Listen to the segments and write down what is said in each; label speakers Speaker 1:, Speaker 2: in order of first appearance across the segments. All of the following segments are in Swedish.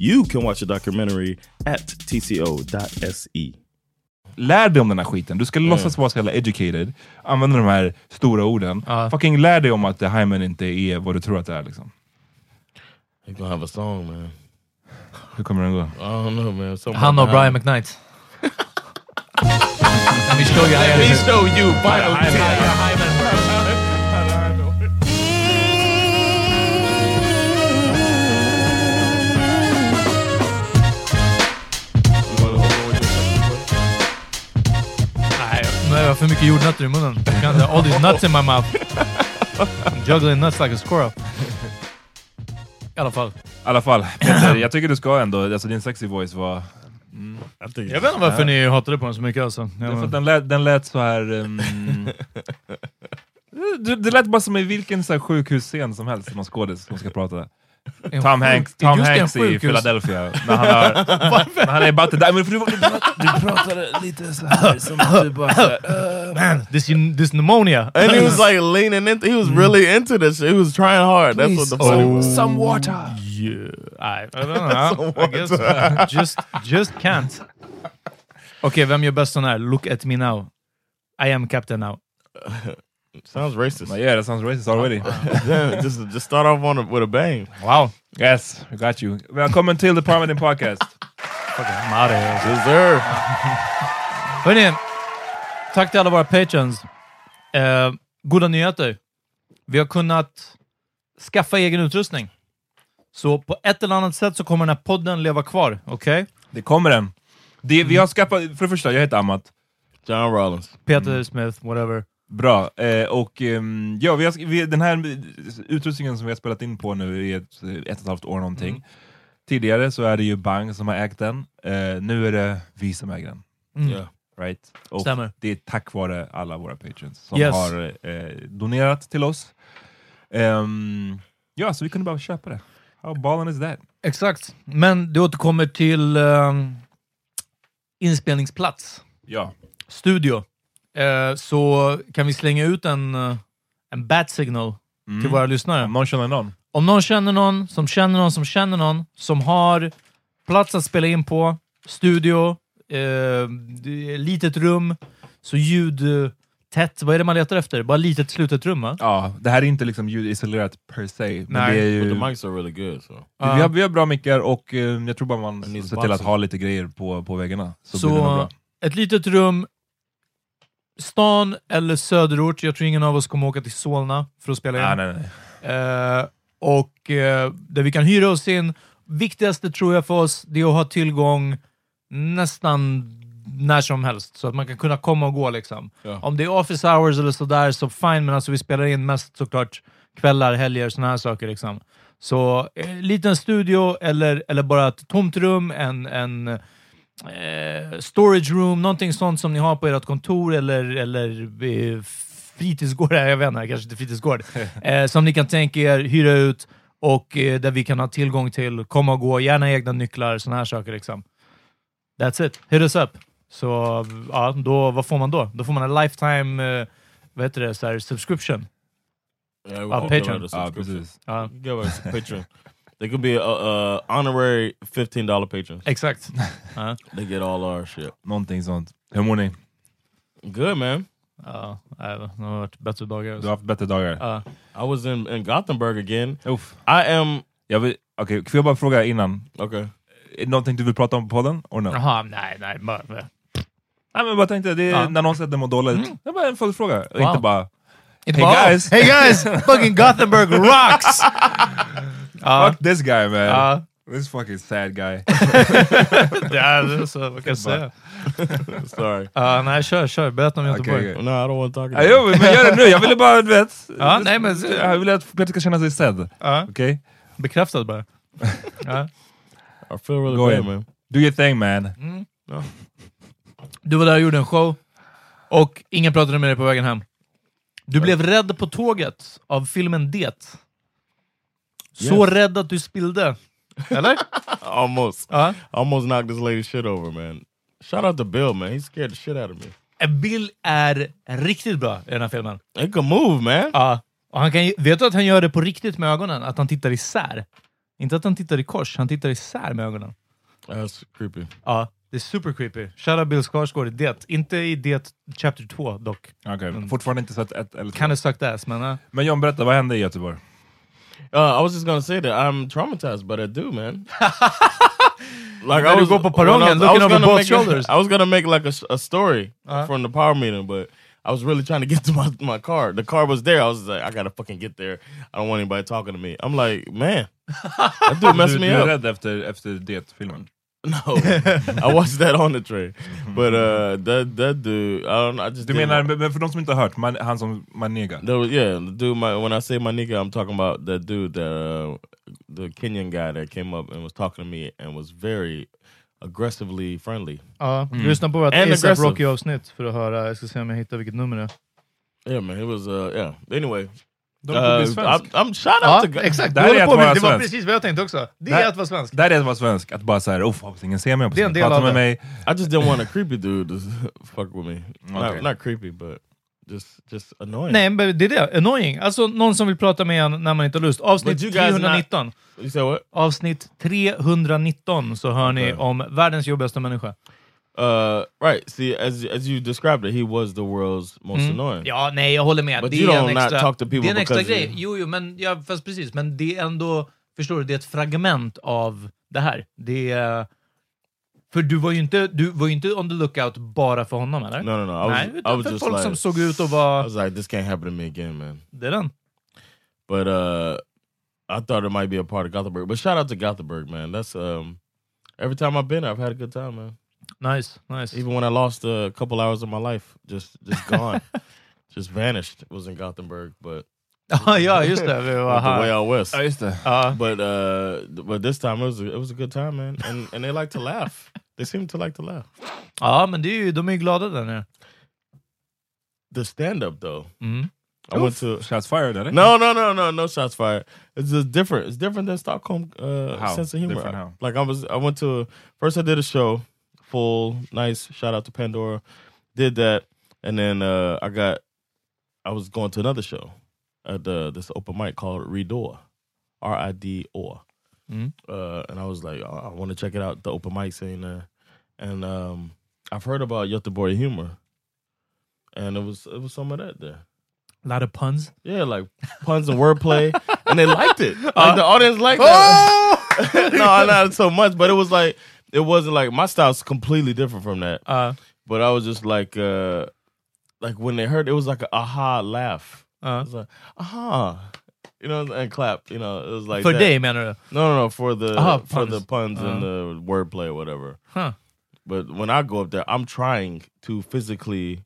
Speaker 1: You can watch the documentary at tco.se.
Speaker 2: Lär dig om den här skiten. Du ska låtsas vara så jävla educated. Använda de här stora orden. Fucking lär dig om att det Hymen inte är vad du tror att det är. Liksom.
Speaker 1: You're gonna have a song man.
Speaker 2: Hur kommer den gå?
Speaker 1: I don't know man.
Speaker 3: Han och Brian. McKnight. Let me show you.
Speaker 1: Let me show you final
Speaker 3: Nej, nu har jag för mycket jordnötter i munnen. Jag All these nuts in my mouth. I'm juggling nuts like a squirrel. I alla fall.
Speaker 2: I alla fall, Peter, jag tycker du ska ändå, alltså din sexy voice var... Mm.
Speaker 3: Jag vet inte varför ni hatade på den så mycket alltså.
Speaker 2: Det är för att den, lät, den lät så här... Um, det, det lät bara som i vilken så här sjukhusscen som helst som en skådis som ska prata. Tom Hanks, Tom Hanks i. Philadelphia. När han, har, när han är about to die. Men för du, du pratade lite så här som att du bara här,
Speaker 3: Man, this, this pneumonia.
Speaker 1: And he was like leaning into. He was really into this. He was trying hard. That's what the funny
Speaker 3: Oh.
Speaker 1: was.
Speaker 2: Some water!
Speaker 3: Yeah, I, I don't know. I guess uh, just just can't. Okej, vem gör bäst sån här? Look at me now. I am captain now.
Speaker 1: Sounds racist.
Speaker 2: Yeah, that sounds racist already.
Speaker 1: Yeah, just just start off on a, with a bang.
Speaker 3: Wow.
Speaker 2: Yes, we got you. Välkommen till The Parliament Podcast.
Speaker 3: I'm out of here.
Speaker 1: Yes, sir.
Speaker 3: Hörrni, tack till alla våra patrons. Eh, goda nyheter. Vi har kunnat skaffa egen utrustning. Så på ett eller annat sätt så kommer den här podden leva kvar. Okej?
Speaker 2: Det kommer den. Det, vi har skaffat, för det första, jag heter Amat.
Speaker 1: John Rollins.
Speaker 3: Peter Smith, whatever.
Speaker 2: Bra. Eh, och ehm, ja, vi har, vi, den här utrustningen som vi har spelat in på nu i ett, ett och ett halvt år någonting. Tidigare så är det ju Bang som har ägt den. Eh, nu är det vi som äger den.
Speaker 3: Mm.
Speaker 1: Yeah.
Speaker 2: Right? Och
Speaker 3: Stämmer.
Speaker 2: det är tack vare alla våra patrons som
Speaker 3: Yes.
Speaker 2: har eh, donerat till oss. Ehm, ja, så vi kunde bara köpa det. How ballen is that?
Speaker 3: Exakt. Men det återkommer till um, inspelningsplats,
Speaker 2: Ja.
Speaker 3: studio. Eh, så kan vi slänga ut en, eh, en bat signal till våra lyssnare.
Speaker 2: Om någon känner någon.
Speaker 3: Om någon känner någon som känner någon som känner någon som har plats att spela in på, studio, eh, litet rum, så ljud tätt. Vad är det man letar efter? Bara litet slutet rum va?
Speaker 2: Ja, det här är inte liksom ljudisolerat per se. Men
Speaker 3: Nej.
Speaker 2: det är
Speaker 1: But
Speaker 2: ju,
Speaker 1: the mics are really good. So.
Speaker 2: vi, har, vi har bra mickar och eh, jag tror bara man ser till att ha lite grejer på, på väggarna. Så, blir det
Speaker 3: Så
Speaker 2: bra.
Speaker 3: ett litet rum, stan eller söderort. Jag tror ingen av oss kommer åka till Solna för att spela in.
Speaker 2: Ah, nej, nej.
Speaker 3: Eh, och eh, där vi kan hyra oss in. Viktigaste tror jag för oss, det är att ha tillgång nästan när som helst, så att man kan kunna komma och gå. liksom.
Speaker 1: Ja.
Speaker 3: Om det är office hours eller sådär, så fine, men alltså vi spelar in mest såklart kvällar, helger, sådana här saker. Liksom. Så eh, liten studio eller, eller bara ett tomt rum, en, en eh, storage room, någonting sånt som ni har på ert kontor eller, eller eh, fritidsgård, jag vet inte, kanske inte fritidsgård, eh, som ni kan tänka er hyra ut och eh, där vi kan ha tillgång till, komma och gå, gärna egna nycklar, sådana här saker. Liksom. That's it. Hit us up. Så ja, då, vad får man då? Då får man en lifetime eh, vad heter det, så här, subscription.
Speaker 1: We
Speaker 3: Ah, Patreon.
Speaker 2: Ja, precis.
Speaker 3: Ja,
Speaker 1: Give us a Patreon. They could be a, a honorary fifteen dollar patrons.
Speaker 3: exakt. Ja,
Speaker 1: They get all our shit.
Speaker 2: Någonting sånt. Hur mår ni?
Speaker 1: Good man.
Speaker 3: ja, nej, det har varit bättre dagar.
Speaker 2: Du har haft bättre dagar?
Speaker 3: Ja.
Speaker 1: I was in, in Gothenburg again.
Speaker 2: Uff.
Speaker 1: I am
Speaker 2: Jag vill, okay, får jag bara fråga innan?
Speaker 1: okay.
Speaker 2: Är det någonting du vill prata om på podden? Or no?
Speaker 3: Jaha, nej, nej. Bara,
Speaker 2: Nej, men jag bara tänkte, det är när någon säger att det mår dåligt. Det är bara en följdfråga.
Speaker 3: Wow.
Speaker 2: inte bara Hey guys.
Speaker 3: Hey guys! Fucking Gothenburg rocks! ja,
Speaker 2: Fuck this guy man.
Speaker 3: ja,
Speaker 2: This fucking sad guy.
Speaker 3: det är så, vad kan jag säga?
Speaker 1: Sorry.
Speaker 3: Ja, nej, kör, kör. Berätta om Göteborg.
Speaker 2: okej.
Speaker 1: No, I don't want to talk
Speaker 2: Ja,
Speaker 1: about
Speaker 2: jo, men gör det nu, jag ville bara, du vet.
Speaker 3: Ja, nej, men-
Speaker 2: Jag vill att Peter ska känna sig sedd.
Speaker 3: Ja,
Speaker 2: Okej?
Speaker 3: bekräftad bara. Ja.
Speaker 1: it. I feel really
Speaker 2: Go
Speaker 1: bad,
Speaker 2: ahead.
Speaker 1: man.
Speaker 2: Do your thing man.
Speaker 3: Du var där och gjorde en show, och ingen pratade med dig på vägen hem. Du blev rädd på tåget av filmen Det. Så
Speaker 1: Yes.
Speaker 3: rädd att du spillde. Eller?
Speaker 1: Almost.
Speaker 3: Ja.
Speaker 1: Almost knocked this lady's shit over, man. Shout out to Bill, man. He scared the shit out of me.
Speaker 3: Bill är riktigt bra i den här filmen.
Speaker 1: He can move, man.
Speaker 3: Ja. Och han kan, vet du att han gör det på riktigt med ögonen? Att han tittar isär. Inte att han tittar i kors, han tittar isär med ögonen.
Speaker 1: That's creepy.
Speaker 3: Ja, det är super creepy. Shoutout Bill Skarsgård i Det. Inte i Det Chapter 2 dock.
Speaker 2: Okej, fortfarande inte sett ett eller två.
Speaker 3: Kinda sucked ass, men... Uh,
Speaker 2: Men John, berätta, vad hände i Göteborg?
Speaker 1: Uh, I was just gonna say that I'm traumatized by that dude, man. like
Speaker 3: du går på perrongen,
Speaker 1: when I was- I
Speaker 3: looking
Speaker 1: was
Speaker 3: over
Speaker 1: gonna
Speaker 3: both
Speaker 1: make a-
Speaker 3: shoulders.
Speaker 1: I was gonna make like a, s- a story
Speaker 3: Uh-huh.
Speaker 1: from the power meeting, but I was really trying to get to my, my car. The car was there. I was like, I gotta fucking get there. I don't want anybody talking to me. I'm like, man, that dude
Speaker 2: Du,
Speaker 1: messed
Speaker 2: du
Speaker 1: me
Speaker 2: är
Speaker 1: up.
Speaker 2: rädd efter, efter det-filmen?
Speaker 1: No, I watched that on the train, but uh, that that dude, I don't. know, I just
Speaker 2: Du
Speaker 1: didn't
Speaker 2: menar, men för de som inte har hört, man, han som Manega?
Speaker 1: There was, yeah, the dude. My, when I say my nigga, I'm talking about that dude, that uh, the Kenyan guy that came up and was talking to me and was very aggressively friendly.
Speaker 3: ja, Lyssna på vårt
Speaker 1: And
Speaker 3: ASAP. Rocky-avsnitt för att höra. Jag ska se om jag hittar vilket nummer det är.
Speaker 1: Yeah, man, it was. Uh, yeah. Anyway,
Speaker 2: De
Speaker 1: uh,
Speaker 2: bli svensk.
Speaker 1: I'm, I'm shout out
Speaker 3: Ja,
Speaker 1: to
Speaker 3: exakt.
Speaker 2: Är att vara
Speaker 3: det var
Speaker 2: svensk.
Speaker 3: precis vad jag tänkte också. Det är att vara svensk.
Speaker 2: Där är att vara svensk, att bara såhär, oh, hoppas ingen ser mig, hoppas
Speaker 3: är
Speaker 2: ingen pratar med mig.
Speaker 1: I just didn't want a creepy dude to fuck with me.
Speaker 2: Okay.
Speaker 1: Not, not creepy, but just just annoying.
Speaker 3: Nej, men det är det. Annoying. Alltså någon som vill prata med en när man inte har lust. Avsnitt
Speaker 1: But you guys
Speaker 3: 319.
Speaker 1: You said what?
Speaker 3: Avsnitt 319 så hör ni
Speaker 1: Okay.
Speaker 3: om världens jobbigaste människa.
Speaker 1: Uh, right. See, as as you described it, he was the world's most annoying.
Speaker 3: Mm. Ja, nej, jag håller med.
Speaker 1: But
Speaker 3: det
Speaker 1: you
Speaker 3: är
Speaker 1: don't
Speaker 3: en
Speaker 1: not
Speaker 3: extra,
Speaker 1: talk to people
Speaker 3: det är en extra grej.
Speaker 1: you-
Speaker 3: Jo, jo, men, ja, fast precis. Men det är ändå, förstår du, det är ett fragment av det här. Det är... För du var ju inte, du var inte on the lookout bara för honom, eller?
Speaker 1: No, no, no. I was,
Speaker 3: Nej,
Speaker 1: I
Speaker 3: utan
Speaker 1: was
Speaker 3: för
Speaker 1: just
Speaker 3: folk
Speaker 1: like,
Speaker 3: som såg ut att
Speaker 1: I
Speaker 3: vara...
Speaker 1: was like, this can't happen to me again, man.
Speaker 3: Det är den.
Speaker 1: But uh, I thought it might be a part of Gothenburg. But shout out to Gothenburg, man. That's um, every time I've been there, I've had a good time, man.
Speaker 3: Nice, nice.
Speaker 1: Even when I lost a couple hours of my life, just just gone, just vanished. It was in Gothenburg, but
Speaker 3: Ja, ja, just det. Vi
Speaker 1: with
Speaker 3: var
Speaker 1: the way
Speaker 3: här.
Speaker 1: out west.
Speaker 2: Ja, just det.
Speaker 3: Ja.
Speaker 1: But uh, but this time it was a, it was a good time, man. And and they like to laugh. They seem to like to laugh.
Speaker 3: Ja, men det är ju, de är ju glada där nere.
Speaker 1: The stand up though.
Speaker 3: Mm.
Speaker 1: I went to
Speaker 2: Shots fired eller?
Speaker 1: no no no no no shots fired. It's just different. It's different than Stockholm uh,
Speaker 2: How?
Speaker 1: sense of humor.
Speaker 2: Different how?
Speaker 1: Like I was, I went to first. I did a show, full nice. Shout out to Pandora. Did that, and then uh, I got. I was going to another show at the, this open mic called Redor, R I D O.
Speaker 3: Mm.
Speaker 1: Uh, and I was like, oh, I want to check it out. The open mic scene there, and um, I've heard about Göteborg humor, and it was it was some of that there.
Speaker 3: A lot of puns.
Speaker 1: Yeah, like puns and wordplay, and they liked it. Like the audience liked that. no, not so much, but it was like it wasn't like my style's completely different from that.
Speaker 3: Uh,
Speaker 1: But I was just like, uh like when they heard it was like a aha laugh.
Speaker 3: uh.
Speaker 1: It was like aha, you know, and clap. You know, it was like
Speaker 3: För
Speaker 1: that.
Speaker 3: menar du?
Speaker 1: No, no, no, for the
Speaker 3: Aha,
Speaker 1: for
Speaker 3: puns.
Speaker 1: the puns and
Speaker 3: Uh-huh.
Speaker 1: the wordplay or whatever.
Speaker 3: Huh.
Speaker 1: But when I go up there, I'm trying to physically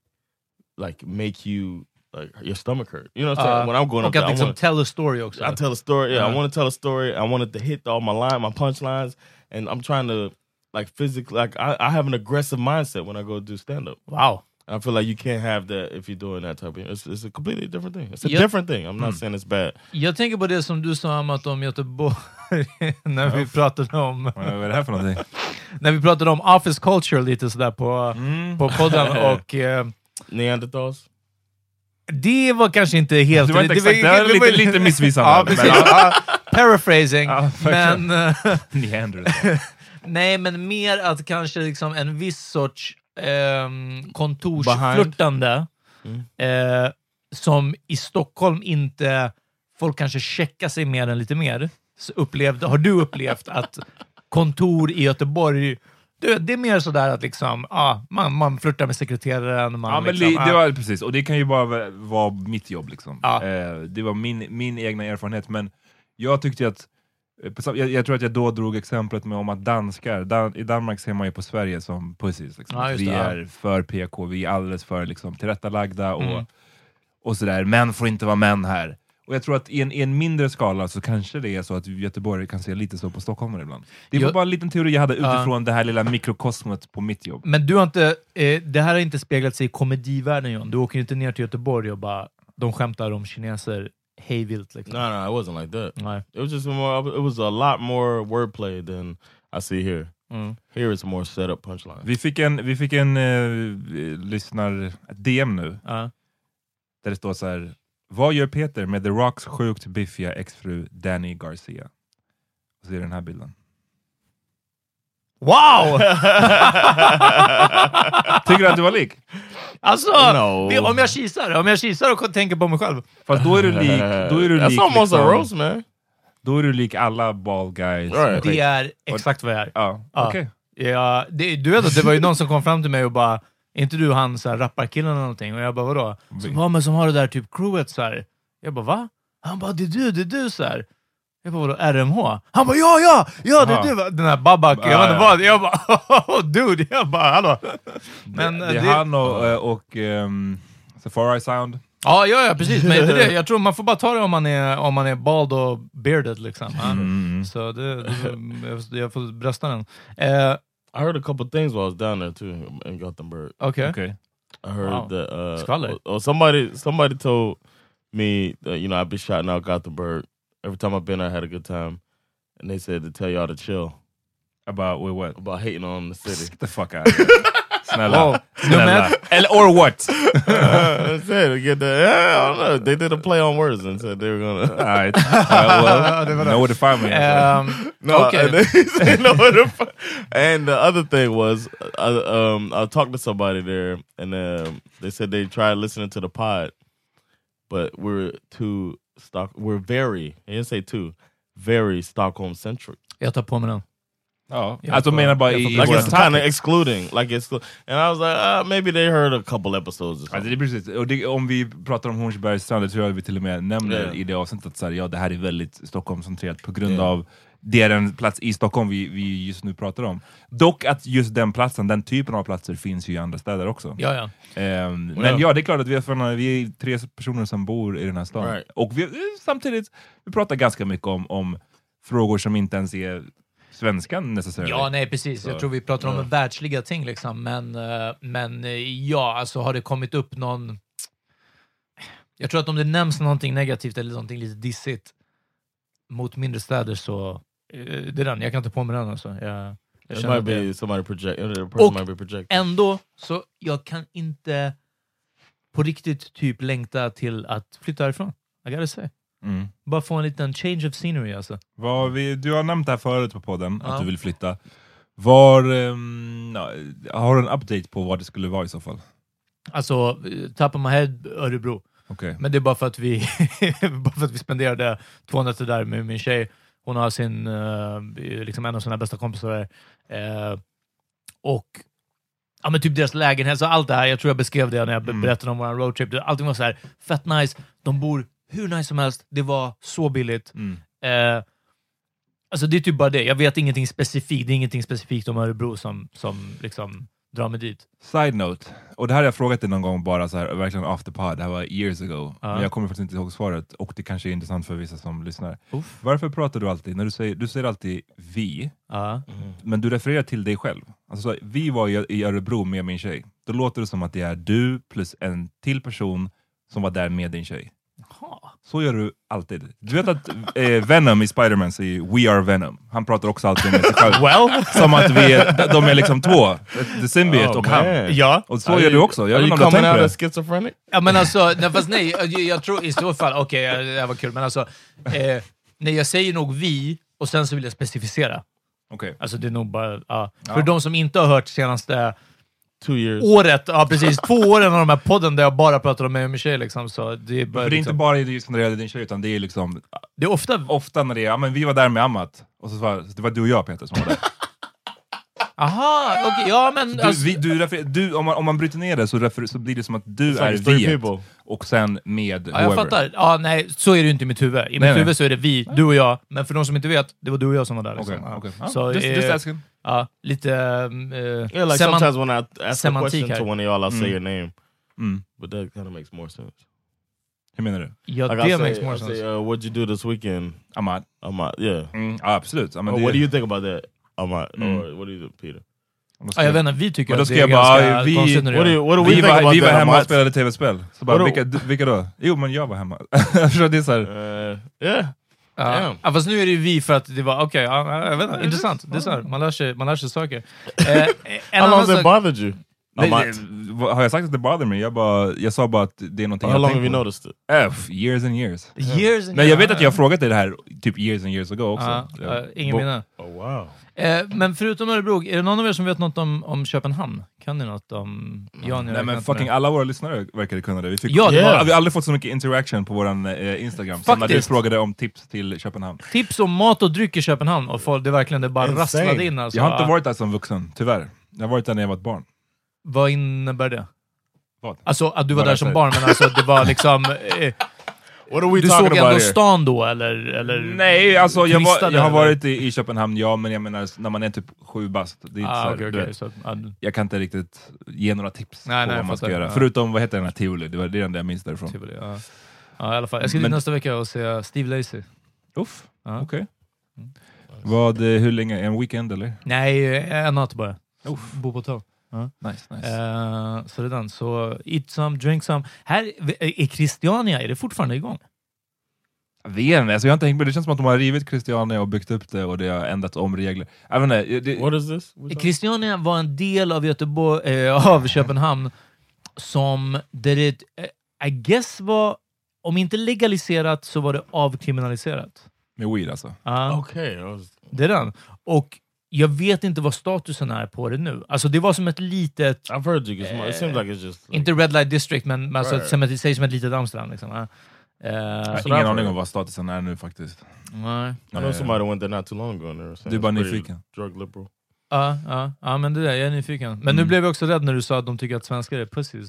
Speaker 1: like make you like your stomach hurt. You know what I'm saying?
Speaker 3: Uh,
Speaker 1: when I'm going up there, I
Speaker 3: liksom
Speaker 1: wanna-
Speaker 3: tell a story också.
Speaker 1: I tell a story. Yeah, I
Speaker 3: Uh-huh.
Speaker 1: want to tell a story. I want it to hit all my line, my punchlines, and I'm trying to like physically. Like I, I have an aggressive mindset when I go do stand up.
Speaker 3: Wow.
Speaker 1: I feel like you can't have that if you're doing that type of. It's, it's a completely different thing. It's a
Speaker 3: Yep.
Speaker 1: different thing. I'm not
Speaker 3: Mm.
Speaker 1: saying it's bad.
Speaker 3: Jag tänker på det som du sa Amat om Göteborg, när vi pratade om...
Speaker 2: Vad är det här för någonting?
Speaker 3: när vi pratade om office culture lite sådär på,
Speaker 2: Mm.
Speaker 3: på podden och... Eh,
Speaker 1: Neanderthals.
Speaker 3: det var kanske inte helt...
Speaker 2: Det var inte exakt, det var lite- lite missvisande.
Speaker 3: Ja.
Speaker 2: Men,
Speaker 3: Ja, paraphrasing. Men...
Speaker 2: Neanderthal.
Speaker 3: Nej, men mer att kanske liksom en viss sorts ehm, kontorsflörtande eh, som i Stockholm inte folk kanske checkar sig med den lite mer. Så upplevde, har du upplevt att kontor i Göteborg du, det är mer sådär att liksom, ah, man, man flörtar med sekreteraren. Man
Speaker 2: Ja, men
Speaker 3: liksom,
Speaker 2: li, det
Speaker 3: ah,
Speaker 2: var precis, och det kan ju bara vara- mitt jobb. Liksom.
Speaker 3: Ja.
Speaker 2: Eh, det var min, min egna erfarenhet, men jag tyckte att eh, jag, jag tror att jag då drog exemplet med om att danskar, Dan, i Danmark ser man ju på Sverige som pussies. Liksom.
Speaker 3: Ja,
Speaker 2: vi är för PK, vi är alldeles för liksom, tillrättalagda och,
Speaker 3: Mm.
Speaker 2: och sådär. Män får inte vara män här. Och jag tror att i en, i en mindre skala så kanske det är så att Göteborg kan se lite så på stockholmare ibland. Det var bara en liten teori jag hade utifrån det här lilla mikrokosmot på mitt jobb.
Speaker 3: Men du har inte, eh, det här har inte speglat sig i komedivärlden John. Du åker inte ner till Göteborg och bara, de skämtar om kineser hejvilt. Liksom.
Speaker 1: No, no, it wasn't like that.
Speaker 3: Nej.
Speaker 1: It was just more. It was a lot more wordplay than I see here.
Speaker 3: Mm.
Speaker 1: Here it's more set up punchline.
Speaker 2: Vi fick en, vi fick en eh, lyssnar ett DM nu,
Speaker 3: Ja.
Speaker 2: där det står så här. Vad gör Peter med The Rocks sjukt biffiga exfru Danny Garcia? Och så är det den här bilden.
Speaker 3: Wow!
Speaker 2: Tycker du att du var lik?
Speaker 3: Alltså,
Speaker 1: No.
Speaker 3: det- om jag kisar, om jag kisar och tänker på mig själv.
Speaker 2: Fast då är du lik, då är du
Speaker 1: That's
Speaker 2: lik,
Speaker 1: a
Speaker 2: liksom-
Speaker 1: roast, man.
Speaker 2: då är du lik alla ball guys.
Speaker 1: Right.
Speaker 3: Det är exakt vad jag är.
Speaker 2: Ja,
Speaker 3: Ja.
Speaker 2: okej.
Speaker 3: Ja, det, du vet att det var ju någon som kom fram till mig och bara, är inte du han så här, rapparkillen eller någonting? Och jag bara, vadå? Så, bara, men som har det där typ crewet så här. Jag bara, va? Han bara, det är du, det är du så här. Jag bara, vadå, RMH? Han bara, ja, ja, ja, det är du. Den här Babak, jag
Speaker 2: Ja,
Speaker 3: vet inte
Speaker 2: ja.
Speaker 3: vad. Jag bara, oh, dude, jag bara, hallå. Men,
Speaker 2: det,
Speaker 3: eh,
Speaker 2: det är
Speaker 3: det-
Speaker 2: han och, eh, och um, Safari Sound.
Speaker 3: Ja, ja, ja precis. Men det är det. Jag tror man får bara ta det om man är, om man är bald och bearded. Liksom. Ja.
Speaker 2: Mm.
Speaker 3: Så det, det, jag, får brösta den. Eh,
Speaker 1: I heard a couple things while I was down there too in Gothenburg.
Speaker 3: Okej.
Speaker 2: Okej.
Speaker 1: I heard
Speaker 3: Wow.
Speaker 1: that uh, or, or somebody somebody told me that you know I've been shouting out Gothenburg every time I've been there. I had a good time, and they said to tell y'all to chill
Speaker 2: About with what?
Speaker 1: about hating on the city.
Speaker 2: Get the fuck out of here. Snälla.
Speaker 3: Wow.
Speaker 2: Snälla. Eller, or what?
Speaker 1: I said to get the. I don't know. They did a play on words and said they were gonna.
Speaker 2: Alright. Uh, well, know where to find me.
Speaker 3: ehm,
Speaker 1: No,
Speaker 3: Okej.
Speaker 1: and, they said no what the fu- and the other thing was, I, um, I talked to somebody there, and um, they said they tried listening to the pod, but we're too stock. We're very. I didn't say too, very Stockholm centric.
Speaker 3: jag tar på mig den.
Speaker 2: Ja,
Speaker 3: Jag
Speaker 2: alltså menar bara
Speaker 3: jag
Speaker 2: i,
Speaker 1: Like it's kind of excluding. Like it's, and I was like, uh, maybe they heard a couple episodes.
Speaker 2: Alltså det är precis, och det, om vi pratar om Hornsbergs strand, det tror jag vi till och med nämner
Speaker 1: Yeah.
Speaker 2: i det avsnittet, att så här, ja, det här är väldigt Stockholmscentrerat på grund
Speaker 1: Yeah.
Speaker 2: av det är den plats i Stockholm vi, vi just nu pratar om. Dock att just den platsen, den typen av platser finns ju i andra städer också.
Speaker 3: Ja, ja.
Speaker 2: Ehm, men
Speaker 1: Ja.
Speaker 2: ja, det är klart att vi är, från, vi är tre personer som bor i den här staden.
Speaker 1: Right.
Speaker 2: Och vi, samtidigt, vi pratar ganska mycket om, om frågor som inte ens är svenskan necessarily.
Speaker 3: Ja, nej precis. Jag tror vi pratar om världsliga ting liksom. Men, eh, men eh, ja, alltså har det kommit upp någon... Jag tror att om det nämns någonting negativt eller någonting lite dissigt mot mindre städer så... eh, Det är den, jag kan ta på mig den alltså. Jag, jag
Speaker 1: It might be somebody project.
Speaker 3: Och
Speaker 1: might be projecting.
Speaker 3: ändå, så jag kan inte på riktigt typ längta till att flytta härifrån. I gotta say.
Speaker 2: Mm.
Speaker 3: Bara få en liten change of scenery alltså.
Speaker 2: Vi, du har nämnt det här förut på podden,
Speaker 3: Ja.
Speaker 2: att du vill flytta. Var, ja, har du en update på vad det skulle vara i så fall?
Speaker 3: Alltså, eh, top of my head, Örebro.
Speaker 2: Okej.
Speaker 3: Men det är bara för att vi, bara för att vi spenderade två nätter där med min tjej. Hon har sin, eh, liksom en av sina bästa kompisar. Eh, och ja, men typ deras lägenhet, så allt det här, jag tror jag beskrev det när jag
Speaker 2: Mm.
Speaker 3: berättade om vår roadtrip. Allting var så här fett nice, de bor hur nice som helst, det var så billigt.
Speaker 2: Mm.
Speaker 3: Eh, alltså det är typ bara det, jag vet ingenting specifikt, det är ingenting specifikt om Örebro som, som liksom drar mig dit.
Speaker 2: Side note, och det här har jag frågat dig någon gång bara så här, verkligen after pod, det här var years ago.
Speaker 3: Ja.
Speaker 2: Men jag kommer faktiskt inte ihåg svaret, och det kanske är intressant för vissa som lyssnar.
Speaker 3: Uff.
Speaker 2: Varför pratar du alltid, när du säger, du säger alltid vi,
Speaker 3: Ja.
Speaker 2: men du refererar till dig själv. Alltså, så, vi var i, i Örebro med min tjej. Då låter det som att det är du plus en till person som var där med din tjej.
Speaker 3: Jaha.
Speaker 2: Så gör du alltid. Du vet att eh, Venom i Spiderman säger We are Venom. Han pratar också alltid om sig själv.
Speaker 3: Well,
Speaker 2: Som att vi är, de är liksom två. The symbiote
Speaker 1: Oh,
Speaker 2: och han.
Speaker 1: man.
Speaker 3: ja.
Speaker 2: Och så
Speaker 1: Are
Speaker 2: gör du
Speaker 1: you-
Speaker 2: också. Jag
Speaker 1: Are
Speaker 2: vet
Speaker 1: you
Speaker 2: inte om du har
Speaker 1: coming
Speaker 2: tänkt på
Speaker 1: out
Speaker 2: det.
Speaker 1: as schizophrenic?
Speaker 3: Ja men alltså, nej, fast nej, jag, jag tror i så fall, okej okay, det här var kul, men alltså, eh, nej jag säger nog vi, och sen så vill jag specificera.
Speaker 2: Okej.
Speaker 3: Alltså det är nog bara, ja.
Speaker 2: Ja.
Speaker 3: För de som inte har hört senaste
Speaker 1: Two years.
Speaker 3: året, ja precis, två åren av de här podden där jag bara pratar om mig och min tjej liksom, så det är bara
Speaker 2: För det är inte
Speaker 3: liksom,
Speaker 2: bara just när det gäller din tjej, utan det är liksom
Speaker 3: det är ofta,
Speaker 2: ofta när det är, ja men vi var där med Amat, och så var det var du och jag Peter som var där.
Speaker 3: Aha, okej, ja men
Speaker 2: Du,
Speaker 3: alltså,
Speaker 2: vi, du, refer, du, om, man, om man bryter ner det så, refer, så blir det som att du är vi
Speaker 1: people.
Speaker 2: och sen med
Speaker 3: ja, jag fattar. Ja, nej, så är det ju inte i mitt huvud. I mitt
Speaker 2: Nej, nej.
Speaker 3: huvud så är det vi, du och jag, men för de som inte vet, det var du och jag som var där.
Speaker 2: Okej,
Speaker 3: Liksom. Ja.
Speaker 2: okej. Ja,
Speaker 3: Så,
Speaker 2: just,
Speaker 3: eh,
Speaker 2: just asking.
Speaker 3: Ja, lite... Um,
Speaker 1: Yeah, like sometimes when I ask a
Speaker 3: semantik
Speaker 1: question
Speaker 3: här.
Speaker 1: to one of y'all, I'll say
Speaker 2: Mm.
Speaker 1: your name.
Speaker 2: Mm.
Speaker 1: But that kind of makes more sense.
Speaker 2: Hur menar du?
Speaker 3: Ja,
Speaker 1: Like
Speaker 3: det
Speaker 1: I
Speaker 3: makes
Speaker 1: say,
Speaker 3: more
Speaker 1: I
Speaker 3: sense.
Speaker 1: say uh, what'd you do this weekend?
Speaker 2: Amat?
Speaker 1: I'm out. Yeah.
Speaker 2: Mm, ja, absolut.
Speaker 1: Or
Speaker 2: det,
Speaker 1: what do you think about that? Out.
Speaker 2: Mm.
Speaker 1: Or what do you Peter?
Speaker 3: Ja, jag vet inte, vi tycker att det är
Speaker 2: bara,
Speaker 3: ganska
Speaker 2: vi-
Speaker 3: konstigt när du
Speaker 1: What do
Speaker 3: gör
Speaker 1: you, what do we
Speaker 2: vi var, vi hemma och spelade tv-spel. Så bara, vilka, vilka då? Jo, men jag var hemma. Det är så här,
Speaker 1: Uh, yeah.
Speaker 3: Ja. Ja, fast nu är det ju vi för att det var, okej, ja, jag vet inte, intressant. Det är så här, man lär sig, man lär sig saker. Eh, en
Speaker 1: How long has it bothered you?
Speaker 2: Nej, det- har jag sagt att det bother me? Jag, bara, jag sa bara att det är någonting
Speaker 1: How
Speaker 2: jag
Speaker 1: long have you noticed it?
Speaker 2: Äh, pff, years and years.
Speaker 3: years and
Speaker 2: Men jag vet att jag har frågat dig det här typ years and years ago också.
Speaker 3: Ja.
Speaker 2: ja,
Speaker 3: ingen minne.
Speaker 1: Oh wow.
Speaker 3: Eh, men förutom Örebro, är det någon av er som vet något om, om Köpenhamn? Kan ni något om... Jan,
Speaker 2: Nej men fucking alla våra lyssnare verkade kunna det. Vi, fick,
Speaker 3: Ja, det
Speaker 1: var-
Speaker 2: vi har aldrig fått så mycket interaction på vår eh, Instagram som när du
Speaker 3: Faktiskt.
Speaker 2: frågade om tips till Köpenhamn.
Speaker 3: Tips om mat och dryck i Köpenhamn, och folk, det verkligen det bara
Speaker 1: Insane.
Speaker 3: rasslade in. Alltså.
Speaker 2: jag har inte varit där som vuxen, tyvärr. Jag har varit där när jag var ett barn.
Speaker 3: Vad innebär det?
Speaker 2: Vad?
Speaker 3: Alltså att du var där som barn, men alltså det var liksom... Eh, du såg ändå stan då, eller? eller
Speaker 2: Nej, alltså jag, var, jag har varit i, i Köpenhamn, ja, men jag menar när man är typ sju bast. Det så
Speaker 3: Ah,
Speaker 2: du
Speaker 3: okej.
Speaker 2: vet,
Speaker 3: Så, ja,
Speaker 2: Jag kan inte riktigt ge några tips
Speaker 3: Nej,
Speaker 2: på
Speaker 3: nej,
Speaker 2: vad man ska göra.
Speaker 3: Ja.
Speaker 2: Förutom, vad heter den här Tivoli? Det var det enda jag minns därifrån.
Speaker 3: Tivoli, ja. ja, i alla fall. Jag ska dit nästa vecka och se Steve Lacy.
Speaker 2: Uff,
Speaker 3: Ja.
Speaker 2: okej. Vad, eh, hur länge? En weekend eller?
Speaker 3: Nej, en natt bara.
Speaker 2: Uff.
Speaker 3: Bo på hotell.
Speaker 2: Nice, nice.
Speaker 3: Eh, så det är den. Så eat some, drink some. Här i Christiania, är det fortfarande igång?
Speaker 2: Jag vet inte, alltså jag har inte hängt med. Det känns som att de har rivit Christiania och byggt upp det och det har ändrat om regler. Vet inte, det,
Speaker 1: What is this?
Speaker 3: Christiania var en del av Göteborg, eh, av Köpenhamn som där det, eh, I guess var, om inte legaliserat så var det avkriminaliserat.
Speaker 2: med weed alltså.
Speaker 3: Ja,
Speaker 1: Okay. Was,
Speaker 3: det är den. Och jag vet inte vad statusen är på det nu. Alltså det var som ett litet,
Speaker 1: I've heard you. It seems like it's just like,
Speaker 3: inte Red Light District, men alltså,
Speaker 1: Right.
Speaker 3: som ett, säg som ett litet Amsterdam. Liksom. Eh,
Speaker 2: Jag har
Speaker 1: Så
Speaker 2: ingen aning om vad statusen är nu faktiskt.
Speaker 3: nej.
Speaker 1: I know somebody went there not too long ago
Speaker 2: Du är bara nyfiken.
Speaker 1: Drug liberal.
Speaker 3: Ja, ja, ja, men det där, jag är nyfiken. Men
Speaker 2: Mm.
Speaker 3: nu blev jag också rädd när du sa att de tycker att svenskar är pussies.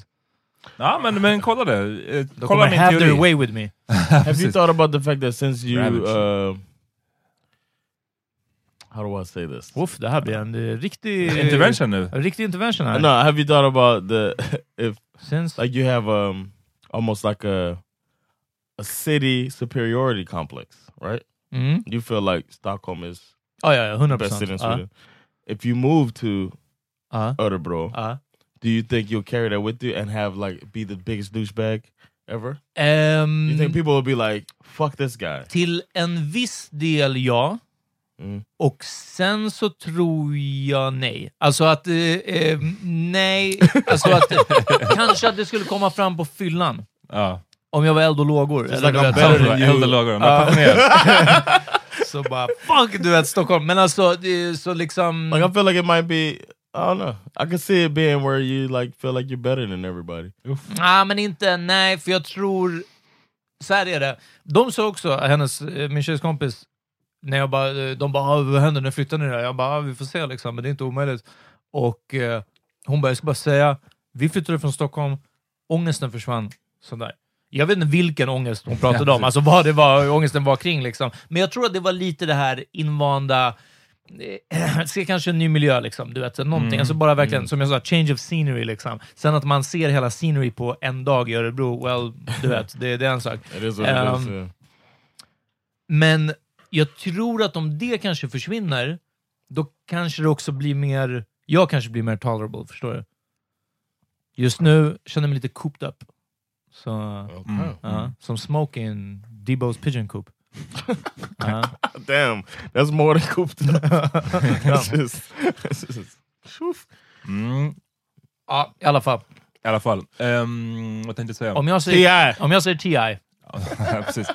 Speaker 2: Ja men, men kolla det. Eh, kolla min
Speaker 3: have their
Speaker 2: teori.
Speaker 3: way with me.
Speaker 1: Have you thought about the fact that since you, uh, how do I say this?
Speaker 3: Uff, det här blir en eh, riktig...
Speaker 2: Intervention nu.
Speaker 3: En riktig intervention här.
Speaker 1: No, have you thought about the if
Speaker 3: Since,
Speaker 1: like you have um almost like a a city superiority complex, right?
Speaker 3: mm.
Speaker 1: You feel like Stockholm is
Speaker 3: oh yeah, ja, 100
Speaker 1: best city in
Speaker 3: procent.
Speaker 1: Sweden. If you move to
Speaker 3: Ja,
Speaker 1: Örebro,
Speaker 3: ja.
Speaker 1: do you think you'll carry that with you and have like be the biggest douchebag ever?
Speaker 3: Ehm,
Speaker 1: You think people will be like, fuck this guy?
Speaker 3: Till en viss del ja.
Speaker 1: Mm.
Speaker 3: Och sen så tror jag nej. Alltså att, eh, eh, nej, alltså att kanske att det skulle komma fram på fyllan.
Speaker 2: Ja.
Speaker 3: Om jag var eld och lågor. Eller, du vet,
Speaker 2: lagor,
Speaker 3: Ja.
Speaker 2: bara passionerad.
Speaker 3: så bara, fuck du vet Stockholm. Men alltså, det är så liksom...
Speaker 1: Like I feel like it might be, I don't know. I can see it being where you like feel like you're better than everybody.
Speaker 3: Nej, men inte, nej, för jag tror... Så här är det. De sa också, hennes, eh, min tjejs kompis, när jag bara, eh, de bara, "Ah, vad händer när flyttar ni där? Jag bara, "Ah, vi får se liksom, men det är inte omöjligt. Och eh, hon bara, jag ska bara säga, vi flyttade från Stockholm, ångesten försvann. Sådär. Jag vet inte vilken ångest hon pratade om, alltså vad det var, ångesten var kring liksom. Men jag tror att det var lite det här invanda, eh, se kanske en ny miljö liksom, du vet, så någonting. Alltså bara verkligen, som jag sa, change of scenery liksom. Sen att man ser hela scenery på en dag i Örebro, well, du vet, det, det är en sak.
Speaker 1: What it is.
Speaker 3: Um. Men jag tror att om det kanske försvinner, då kanske det också blir mer, jag kanske blir mer tolerable, förstår du? Just nu känner jag mig lite cooped up. Så,
Speaker 1: Okay.
Speaker 3: ja, som Smokey in Debo's Pigeon Coop. Ja.
Speaker 1: Damn, that's more than cooped up. That's just, that's just
Speaker 2: Mm,
Speaker 3: ja, i alla fall.
Speaker 2: I alla fall. Um, vad tänkte jag säga?
Speaker 3: Om jag säger,
Speaker 1: T.I.
Speaker 3: om jag säger T.I.
Speaker 2: Precis.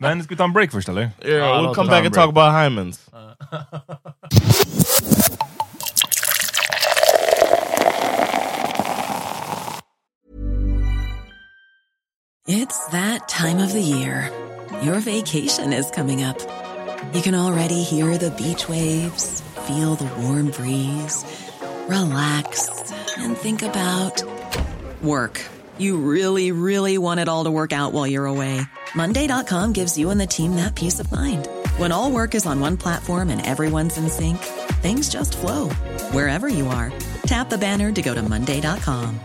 Speaker 2: Men ska vi ta en break först eller?
Speaker 1: Yeah, we'll
Speaker 3: no,
Speaker 1: come back and
Speaker 2: break.
Speaker 1: talk about Hymens.
Speaker 4: It's that time of the year. Your vacation is coming up. You can already hear the beach waves, feel the warm breeze, relax, and think about work. You really, really want it all to work out while you're away. Monday.com gives you and the team that peace of mind. When all work is on one platform and everyone's in sync, things just flow wherever you are. Tap the banner to go to Monday.com.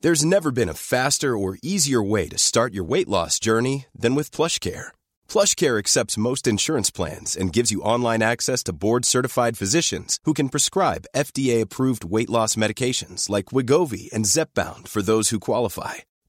Speaker 5: There's never been a faster or easier way to start your weight loss journey than with PlushCare. PlushCare accepts most insurance plans and gives you online access to board-certified physicians who can prescribe FDA-approved weight loss medications like Wigovi and Zepbound for those who qualify.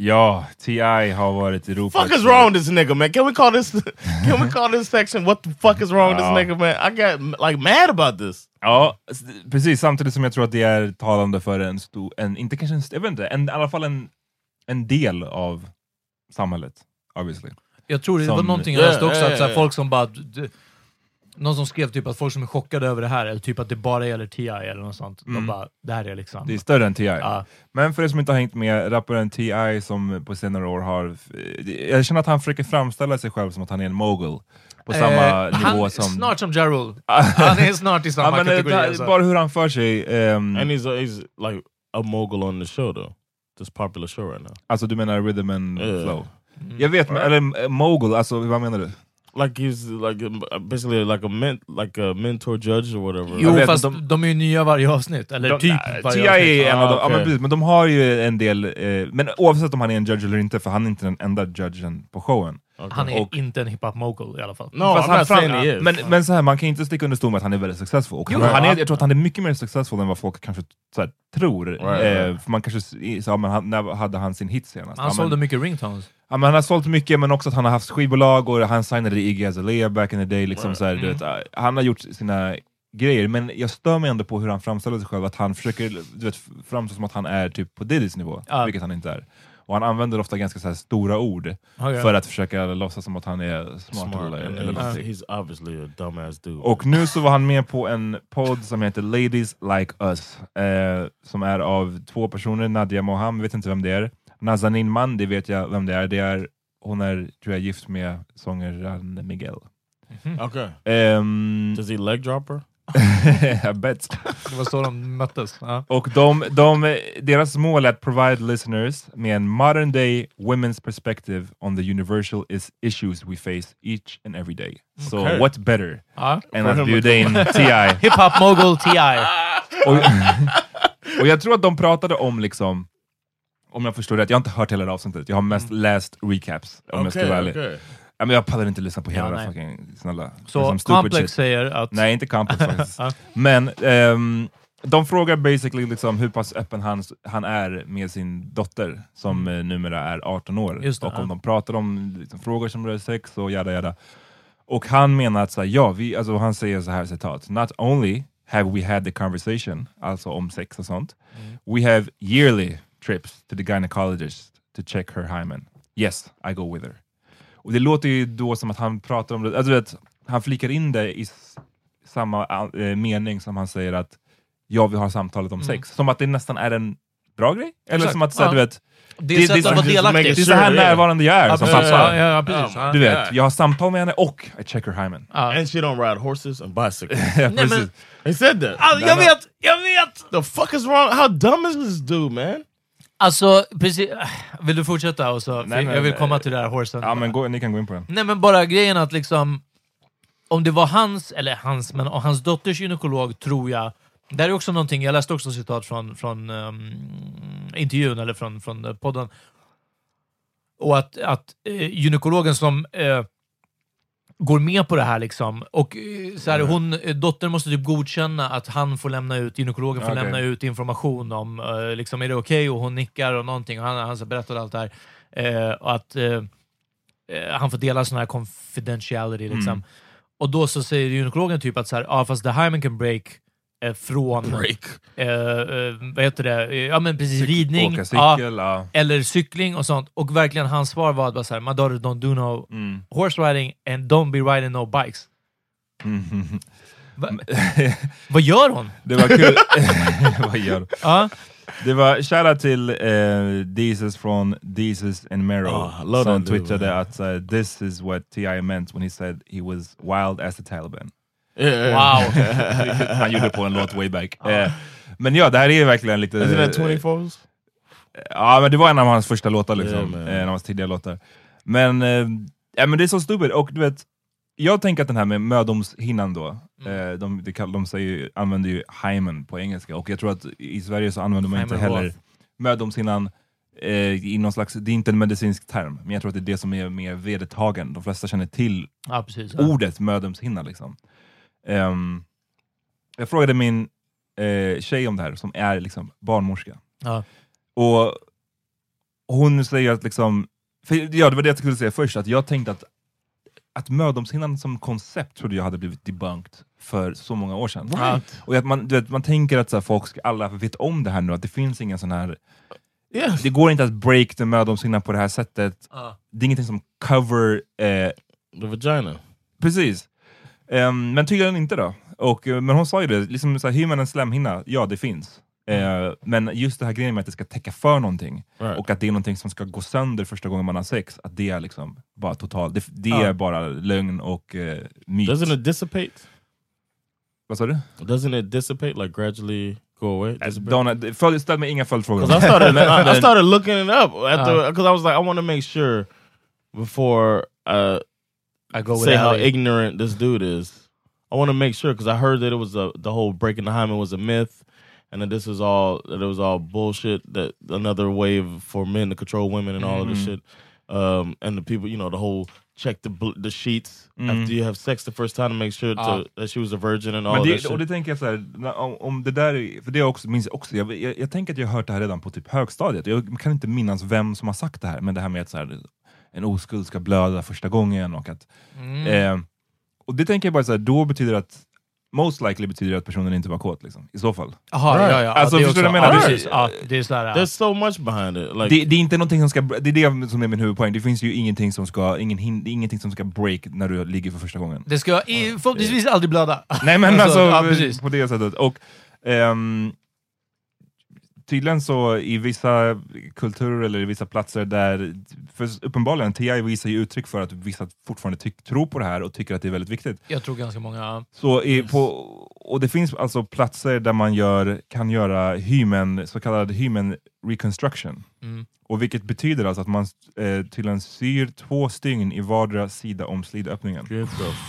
Speaker 2: Ja, T.I. har varit Europa.
Speaker 1: fuck is wrong with this nigga, man? Can we call this? Can we call this section? What the fuck is wrong with this
Speaker 2: Ja.
Speaker 1: nigga, man? I got like mad about this.
Speaker 2: Ja, precis. Samtidigt som jag tror att det är talande för en stor, en, inte kanske en, jag vet inte, en, i alla fall en, en del av samhället. Obviously.
Speaker 3: Jag tror det
Speaker 2: Som-
Speaker 3: var någonting jag
Speaker 1: Ja,
Speaker 3: läste också,
Speaker 1: ja,
Speaker 3: att så här,
Speaker 1: ja.
Speaker 3: folk som bara... Någon som skrev typ att folk som är chockade över det här, eller typ att det bara gäller T.I. eller något sånt. De bara, det här är liksom...
Speaker 2: Det är större än T.I.
Speaker 3: Ja.
Speaker 2: Men för er som inte har hängt med, rapparen T.I. som på senare år har... Jag känner att han försöker framställa sig själv som att han är en mogul. På samma
Speaker 3: Eh,
Speaker 2: nivå
Speaker 3: han,
Speaker 2: som...
Speaker 3: Snart som Ja Rule. han är snart i samma
Speaker 2: ja, men, eh,
Speaker 3: kategori.
Speaker 2: det-
Speaker 3: alltså.
Speaker 2: Bara hur han för sig. ehm,
Speaker 1: And he's a, he's like a mogul on the show though. This popular show right now.
Speaker 2: alltså du menar rhythm and
Speaker 1: Yeah.
Speaker 2: flow? Jag vet, men, eller eh, mogul, alltså vad menar du?
Speaker 1: Like he's like basically like a ment like a mentor judge or whatever.
Speaker 3: Jo, fast
Speaker 2: de-
Speaker 3: de, är ju nya varje avsnitt. Eller
Speaker 2: De-
Speaker 3: typ varje
Speaker 2: T.I.
Speaker 3: avsnitt.
Speaker 2: är en av dem,
Speaker 1: Ah,
Speaker 2: ja, men, precis, men de har ju en del, eh, men oavsett om han är en judge eller inte, för han är inte den enda judgen på showen.
Speaker 3: Han är
Speaker 2: Och-
Speaker 3: inte en hiphop mogul i alla fall.
Speaker 1: No,
Speaker 2: Fast han fram-
Speaker 1: is.
Speaker 2: Men, men så här, man kan inte sticka under stol med att han är väldigt successful. Och
Speaker 3: Jo,
Speaker 2: han, han är,
Speaker 3: ja.
Speaker 2: jag tror att han är mycket mer successful än vad folk kanske så här, tror.
Speaker 1: Right,
Speaker 2: eh,
Speaker 1: right.
Speaker 2: För man kanske s- sa, men när hade han sin hit senast?
Speaker 3: Han
Speaker 2: ja,
Speaker 3: sålde
Speaker 2: men,
Speaker 3: mycket ringtones.
Speaker 2: Ja, men han har sålt mycket, men också att han har haft skivbolag och han signade Iggy Azalea back in the day. Liksom, så här, du vet, eh, han har gjort sina grejer, men jag stör mig ändå på hur han framställer sig själv, att han försöker du vet, framstå som att han är typ på Diddy's nivå,
Speaker 3: Ja.
Speaker 2: vilket han inte är. Och han använder ofta ganska så stora ord
Speaker 3: Okej.
Speaker 2: för att försöka låtsas som att han är smart,
Speaker 1: Smart.
Speaker 2: eller, eller
Speaker 1: he's,
Speaker 2: någonting.
Speaker 1: he's obviously a dumbass dude.
Speaker 2: Och nu så var han med på en podd som heter Ladies Like Us, eh, som är av två personer, Nadia Moham, vet inte vem det är. Nazanin Mandi vet jag vem det är, det är hon är tror jag gift med sångaren Miguel.
Speaker 1: okay.
Speaker 2: Ehm,
Speaker 1: Does he leg dropper?
Speaker 2: I bet.
Speaker 3: Det var så de möttes.
Speaker 2: Och de, de, deras mål är att provide listeners med en modern day women's perspective on the universal is issues we face each and every day. So
Speaker 1: Okay.
Speaker 2: what better
Speaker 3: Ja.
Speaker 2: än att bjuda in T.I.
Speaker 3: Hip-hop mogul T.I.
Speaker 2: Och, och jag tror att de pratade om, liksom, om jag förstår rätt, jag har inte hört hela det avsnittet, jag har mest läst recaps om jag ska vara ärlig.
Speaker 1: okay.
Speaker 2: Ja, men jag pallar inte lyssna på hela
Speaker 3: Ja,
Speaker 2: fucking, snälla.
Speaker 3: Så
Speaker 2: Liksom
Speaker 3: Complex
Speaker 2: shit.
Speaker 3: säger att...
Speaker 2: Nej, inte Complex faktiskt. Men ehm, de frågar basically liksom hur pass öppen han, han är med sin dotter, som mm. numera är 18 år.
Speaker 3: Det,
Speaker 2: och om
Speaker 3: ja.
Speaker 2: de pratar om liksom, frågor som rör sex och jada jada. Och han menar att så här, ja, vi, alltså, han säger så här citat, Not only have we had the conversation, alltså om sex och sånt,
Speaker 3: Mm.
Speaker 2: we have yearly trips to the gynecologist to check her hymen. Yes, I go with her. Och det låter ju då som att han pratar om det, alltså, vet, han flikar in det i samma eh, mening som han säger att ja, vi har samtalet om sex. Som att det nästan är en bra grej? Eller
Speaker 3: Exakt.
Speaker 2: som att så
Speaker 3: Ja.
Speaker 2: du vet,
Speaker 3: Det är
Speaker 1: just
Speaker 3: delaktig.
Speaker 1: make
Speaker 2: det är så här närvarande jag är som pappa.
Speaker 3: Ja, ja.
Speaker 2: Du vet, jag har samtal med henne och I check her hymen.
Speaker 3: Ja.
Speaker 1: And she don't ride horses and bicycles.
Speaker 2: Ja,
Speaker 3: Nej, men,
Speaker 1: he said that.
Speaker 3: Alltså, jag vet! Jag vet!
Speaker 1: The fuck is wrong? How dumb is this dude, man?
Speaker 3: Alltså, precis... Vill du fortsätta? Och så,
Speaker 2: Nej, men-
Speaker 3: jag vill komma till det här horsen.
Speaker 2: Ja, men gå, ni kan gå in på den.
Speaker 3: Nej men bara grejen att liksom... Om det var hans, eller hans, men hans dotters gynekolog tror jag... Det här är också någonting, jag läste också citat från, från um, intervjun, eller från, från eh, podden. Och att, att eh, gynekologen som eh, går med på det här liksom, och eh, så här, hon, eh, dottern måste typ godkänna att han får lämna ut, gynekologen får
Speaker 2: Okej.
Speaker 3: lämna ut information om, eh, liksom, är det okej? Och hon nickar och någonting, och han, han så berättar allt det här. Eh, och att eh, han får dela sån här confidentiality liksom.
Speaker 2: Mm.
Speaker 3: Och då så säger gynekologen typ att så här, ah, fast the hymen can break från
Speaker 1: Break.
Speaker 3: eh, eh, vad heter det? Eh, ja men precis, ridning,
Speaker 2: Åka
Speaker 3: ja,
Speaker 2: cykel, ja.
Speaker 3: eller cykling och sånt. Och verkligen hans svar var bara såhär, my daughter don't do no
Speaker 2: Mm.
Speaker 3: horse riding and don't be riding no bikes.
Speaker 2: Mm.
Speaker 3: Va? Vad gör hon?
Speaker 2: Det var kul. Vad gör du?
Speaker 3: Ja,
Speaker 2: Det var shoutout till uh, Jesus från Jesus and Mero
Speaker 1: Oh,
Speaker 2: som twittrade att uh, this is what T.I. meant when he said he was wild as the Taliban.
Speaker 1: Yeah.
Speaker 3: wow.
Speaker 2: Han gjorde på en låt way back. Eh, men ja, det här är verkligen lite...
Speaker 1: Isn't that 24s?
Speaker 2: Ja, men det var en av hans första låtar, liksom.
Speaker 1: Yeah,
Speaker 2: eh, en av hans tidiga låtar. Men, eh, ja, men det är så stupid. Och du vet, jag tänker att den här med mödomshinnan då,
Speaker 3: Mm.
Speaker 2: eh, de, de, säger, använder ju hymen på engelska, och jag tror att i Sverige så använder man inte heller mödomshinnan eh, i någon slags, det är inte en medicinsk term, men jag tror att det är det som är mer vedertagen. De flesta känner till
Speaker 3: Ja, precis. Ja.
Speaker 2: ordet mödomshinna. Liksom. Ehm, jag frågade min eh, tjej om det här, som är liksom barnmorska.
Speaker 3: Ja.
Speaker 2: Och hon säger att, liksom, för, ja det var det jag skulle säga först, att jag tänkte att, att mödomshinnan som koncept trodde jag hade blivit debunked för så många år sedan.
Speaker 1: Right.
Speaker 2: Och att man, du vet, man tänker att så här, folk ska, alla vet om det här nu, att det finns ingen sån här,
Speaker 1: Yes.
Speaker 2: det går inte att break the mödomshinnan på det här sättet.
Speaker 3: Ja.
Speaker 2: Det är ingenting som cover eh,
Speaker 1: The vagina.
Speaker 2: Precis. Ehm, men tydligen inte då. Och, eh, men hon sa ju det, liksom så här, hymenens slemhinna, ja det finns. Eh, men just det här grejen med att det ska täcka för någonting,
Speaker 1: Right.
Speaker 2: och att det är någonting som ska gå sönder första gången man har sex, att det är liksom bara totalt, det, det
Speaker 1: Ja.
Speaker 2: är bara lögn och eh, myt.
Speaker 1: Doesn't it dissipate?
Speaker 2: Vad sa du?
Speaker 1: Doesn't it dissipate, like gradually go away? Dissipate?
Speaker 2: Don't, ställ mig inga följdfrågor.
Speaker 1: I started, I, started looking it up because I was like, I want to make sure before uh,
Speaker 3: I go
Speaker 1: say how
Speaker 3: Ellie.
Speaker 1: ignorant this dude is. I want to make sure because I heard that it was a the whole breaking the hymen was a myth, and that this was all that it was all bullshit. That another wave for men to control women and all of this mm-hmm. shit. Um, and the people, you know, the whole check the the sheets mm. after you have sex the first time to make sure to, ah. that she was a virgin and all
Speaker 2: Men
Speaker 1: that
Speaker 2: det,
Speaker 1: shit.
Speaker 2: och det tänker jag så här, om, om det där, är- för det också, minns jag också, jag, jag, jag tänker att jag har hört det här redan på typ högstadiet, jag kan inte minnas vem som har sagt det här, men det här med att så här, en oskuld ska blöda första gången och att...
Speaker 3: Mm.
Speaker 2: Eh, och det tänker jag bara så här, då betyder det att most likely betyder att personen inte var kåt liksom, i så fall.
Speaker 3: Jaha,
Speaker 1: Right.
Speaker 3: ja, ja.
Speaker 2: Alltså,
Speaker 3: ja, det
Speaker 2: förstår du vad jag
Speaker 3: Ja,
Speaker 2: menar?
Speaker 3: precis. Ja, det är sådär, ja.
Speaker 1: There's so much behind it. Like
Speaker 2: Det, det är inte någonting som ska, det är det som är min huvudpoäng, det finns ju ingenting som ska, ingen, ingenting som ska break när du ligger för första gången.
Speaker 3: Det ska i, förhoppningsvis aldrig blöda.
Speaker 2: Nej men alltså,
Speaker 3: ja, precis.
Speaker 2: på det sättet. Och, ehm, tydligen så i vissa kulturer eller i vissa platser där, för uppenbarligen, TI visar ju uttryck för att vissa fortfarande tyck, tror på det här och tycker att det är väldigt viktigt.
Speaker 3: Jag tror ganska många...
Speaker 2: Så i, på, och det finns alltså platser där man gör, kan göra hymen, så kallad hymen reconstruction.
Speaker 3: Mm.
Speaker 2: Och vilket betyder alltså att man eh, tydligen syr två stygn i vardera sida om slidöppningen.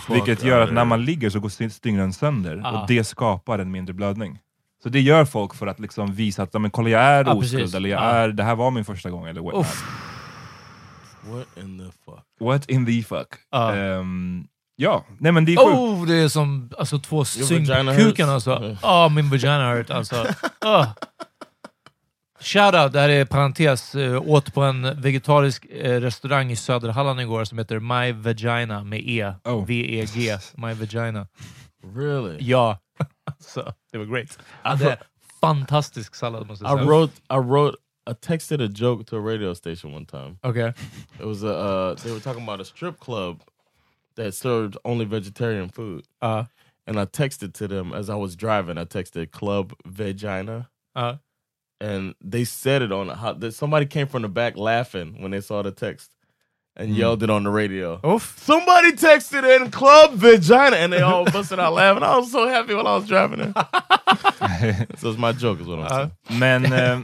Speaker 2: Vilket gör att när man ligger så går stygnen sönder
Speaker 3: Ah.
Speaker 2: och det skapar en mindre blödning. Så det gör folk för att liksom visa att men, kolla jag är
Speaker 3: Ja,
Speaker 2: oskuld,
Speaker 3: precis.
Speaker 2: eller jag
Speaker 3: Ja.
Speaker 2: är, det här var min första gång. Eller what, not.
Speaker 3: Uff.
Speaker 1: What in the fuck?
Speaker 2: what in the fuck?
Speaker 3: Ja.
Speaker 2: Ehm, ja, nej men det är sjukt.
Speaker 3: Oh, det är som alltså, två syn
Speaker 1: vagina
Speaker 3: på
Speaker 1: hurts?
Speaker 3: kuken alltså. Ja, min vagina hurt alltså. Oh. Shoutout, det här är parentes, uh, åt på en vegetarisk eh, restaurang i Söderhalland igår som heter My Vagina med E.
Speaker 2: Oh.
Speaker 3: V-E-G. My Vagina.
Speaker 1: Really?
Speaker 3: Ja. Så, det var great. Hade fantastisk sallad måste jag
Speaker 1: I
Speaker 3: säga.
Speaker 1: wrote, I wrote, I texted a joke to a radio station one time.
Speaker 3: Okay.
Speaker 1: It was a, uh, they were talking about a strip club that served only vegetarian food.
Speaker 3: Uh,
Speaker 1: And I texted to them as I was driving. I texted Club Vagina,
Speaker 3: uh.
Speaker 1: and they said it on how that somebody came from the back laughing when they saw the text and yelled it on the radio.
Speaker 3: Uff.
Speaker 1: Somebody texted in Club Vagina, and they all busted out laughing. I was so happy while I was driving it. so it's my joke, is what I'm saying.
Speaker 2: Men eh,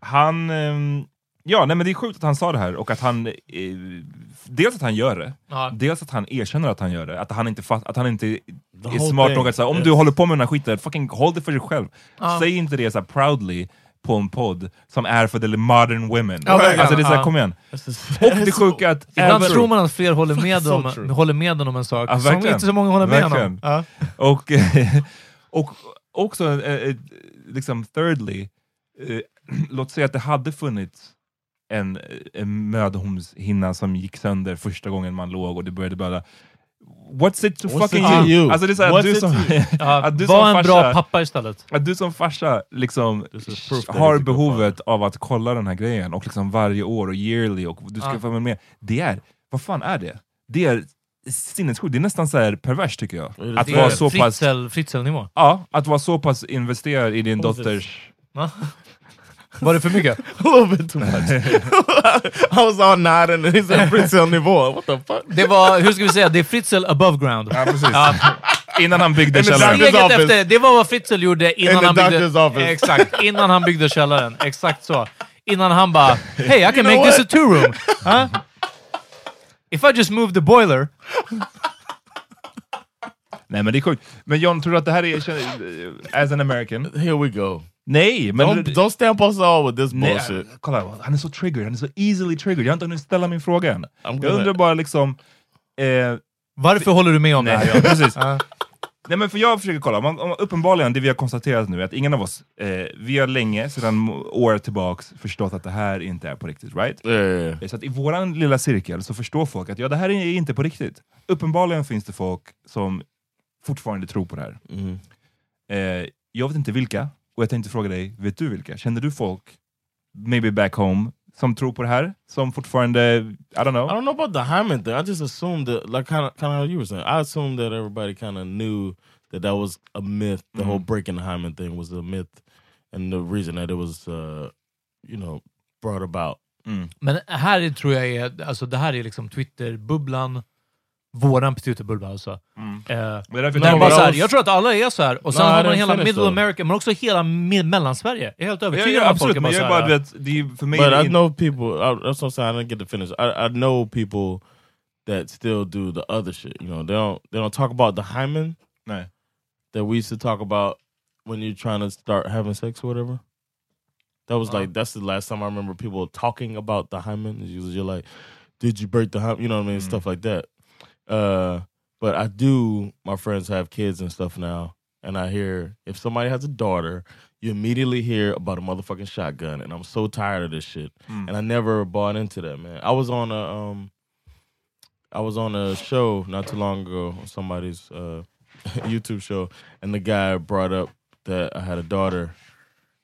Speaker 2: han... ehm, ja, nej, men det är sjukt att han sa det här och att han... Eh, dels att han gör det,
Speaker 3: Ja.
Speaker 2: dels att han erkänner att han gör det. Att han inte, fast, att han inte är
Speaker 1: whole
Speaker 2: smart
Speaker 1: thing.
Speaker 2: nog att säga om
Speaker 1: Yes.
Speaker 2: du håller på med den här skiten, fucking håll det för dig själv.
Speaker 3: Ja.
Speaker 2: Säg inte det så här proudly på en podd som är för the modern women.
Speaker 3: Ja, verkligen.
Speaker 2: alltså det är såhär, kom igen.
Speaker 1: Just-
Speaker 2: Och det sjuka att...
Speaker 3: Ibland
Speaker 2: även-
Speaker 3: tror man att fler håller med,
Speaker 1: So
Speaker 3: om,
Speaker 1: true.
Speaker 3: håller med om en sak,
Speaker 2: Ja,
Speaker 3: som inte så många håller med
Speaker 2: Verkligen.
Speaker 3: om. Ja.
Speaker 2: Och, och också, eh, eh, liksom thirdly, eh, låt säga att det hade funnits en, en mödomshinna som gick sönder första gången man låg och det började blöda. What's it to
Speaker 1: What's
Speaker 2: fucking
Speaker 1: it to
Speaker 2: you?
Speaker 1: you?
Speaker 2: Alltså det är så här,
Speaker 1: What's
Speaker 2: att du som, att du
Speaker 3: var
Speaker 2: som
Speaker 3: en bra
Speaker 2: farsa-
Speaker 3: pappa istället.
Speaker 2: att du som farsa liksom har behovet av att kolla den här grejen och liksom varje år och yearly och du ska
Speaker 3: Ja.
Speaker 2: få med. Det är, vad fan är det? Det är sinnessjukt, det är nästan så här perverst tycker jag.
Speaker 1: Det
Speaker 2: Att vara så pass
Speaker 3: Fritzl, Fritzl-nivå.
Speaker 2: Ja, att vara så pass investerad i din
Speaker 1: det?
Speaker 2: dotters...
Speaker 3: Va? Var det för mycket?
Speaker 1: a little bit too much. I was all nodding, and he said Prince on nivå. What the fuck?
Speaker 3: Det var, hur ska vi säga, det är Fritzl above ground.
Speaker 2: Ja, precis. Innan han byggde
Speaker 1: And the
Speaker 2: källaren.
Speaker 1: doctor's
Speaker 3: Steget
Speaker 1: office.
Speaker 3: efter, det var vad Fritzl gjorde innan
Speaker 1: In the
Speaker 3: han byggde...
Speaker 1: doctor's office.
Speaker 3: Exakt, innan han byggde källaren. Exakt så. Innan han bara, hey I can
Speaker 1: know
Speaker 3: make this a
Speaker 1: what?
Speaker 3: two room. Huh? If I just move the boiler.
Speaker 2: Nej men det är sjukt. Men John, tror du att det här är... As an American?
Speaker 1: Here we go.
Speaker 2: Nej! Men,
Speaker 1: Don't, don't stamp us all with this
Speaker 2: nej,
Speaker 1: bullshit.
Speaker 2: kolla, han är så triggered, han är så easily triggered. Jag har inte hunnit ställa min fråga än. Jag undrar bara liksom... Eh,
Speaker 3: Varför håller du med om det
Speaker 2: nej,
Speaker 3: här?
Speaker 2: ja, precis.
Speaker 3: Ja.
Speaker 2: Nej men för jag försöker kolla, om, om, uppenbarligen det vi har konstaterat nu är att ingen av oss, eh, vi har länge, sedan år tillbaks, förstått att det här inte är på riktigt, right?
Speaker 1: Yeah.
Speaker 2: Så att i våran lilla cirkel så förstår folk att ja, det här är inte på riktigt. Uppenbarligen finns det folk som fortfarande tror på det här.
Speaker 1: Mhm.
Speaker 2: Eh, jag vet inte vilka, och jag tänkte fråga dig, vet du vilka? Känner du folk, maybe back home, som tror på det här? Som fortfarande, I don't know?
Speaker 1: I don't know about the hymen thing. I just assumed that, like kind of, kind of how you were saying. I assumed that everybody kind of knew that that was a myth. The whole breaking the hymen thing was a myth, and the reason that it was, uh, you know, brought about.
Speaker 3: Men här är, tror jag är, alltså det här är liksom Twitter-bubblan, våran Twitter-bubbla alltså. Eh,
Speaker 2: därför jag
Speaker 3: men
Speaker 2: tänker-
Speaker 3: bara så här, jag tror att alla är så här. och sen
Speaker 1: I
Speaker 3: har man hela middle
Speaker 1: though.
Speaker 3: America, men också hela me- mellansverige. Jag är helt övertygad
Speaker 2: ja,
Speaker 3: om att folk är bara
Speaker 2: jag
Speaker 3: så här.
Speaker 1: But I know people. I, that's what I'm saying. I didn't get to finish. I, I know people that still do the other shit. You know, they don't they don't talk about the hymen
Speaker 2: Nej.
Speaker 1: that we used to talk about when you're trying to start having sex or whatever. That was like that's the last time I remember people talking about the hymen. You're like, did you break the hymen? You know what I mean? Stuff like that. Uh, but I do. My friends have kids and stuff now, and I hear if somebody has a daughter, you immediately hear about a motherfucking shotgun, and I'm so tired of this shit. And I never bought into that, man. I was on a um, I was on a show not too long ago on somebody's uh YouTube show, and the guy brought up that I had a daughter,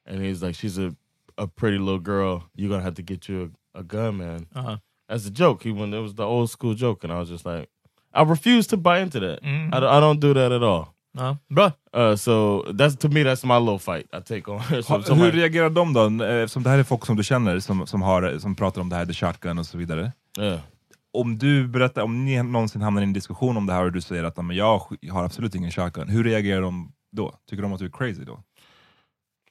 Speaker 1: and he's like, "She's a a pretty little girl. You're gonna have to get you a, a gun, man."
Speaker 3: Uh-huh.
Speaker 1: As a joke, he went. It was the old school joke, and I was just like, I refuse to buy into that.
Speaker 3: Mhm.
Speaker 1: I, don't- I don't do that at all.
Speaker 3: Ja, bra.
Speaker 1: Uh, so that's to me, that's my little fight I take on. so
Speaker 2: Ha, hur reagerar de då? Eh, Eftersom det här är folk som du känner som, som, har, som pratar om det här, the shotgun och så vidare.
Speaker 1: Yeah.
Speaker 2: Om du berättar, om ni någonsin hamnar i en diskussion om det här och du säger att "Ja, men jag har absolut ingen shotgun, hur reagerar de då? Tycker de att du är crazy då?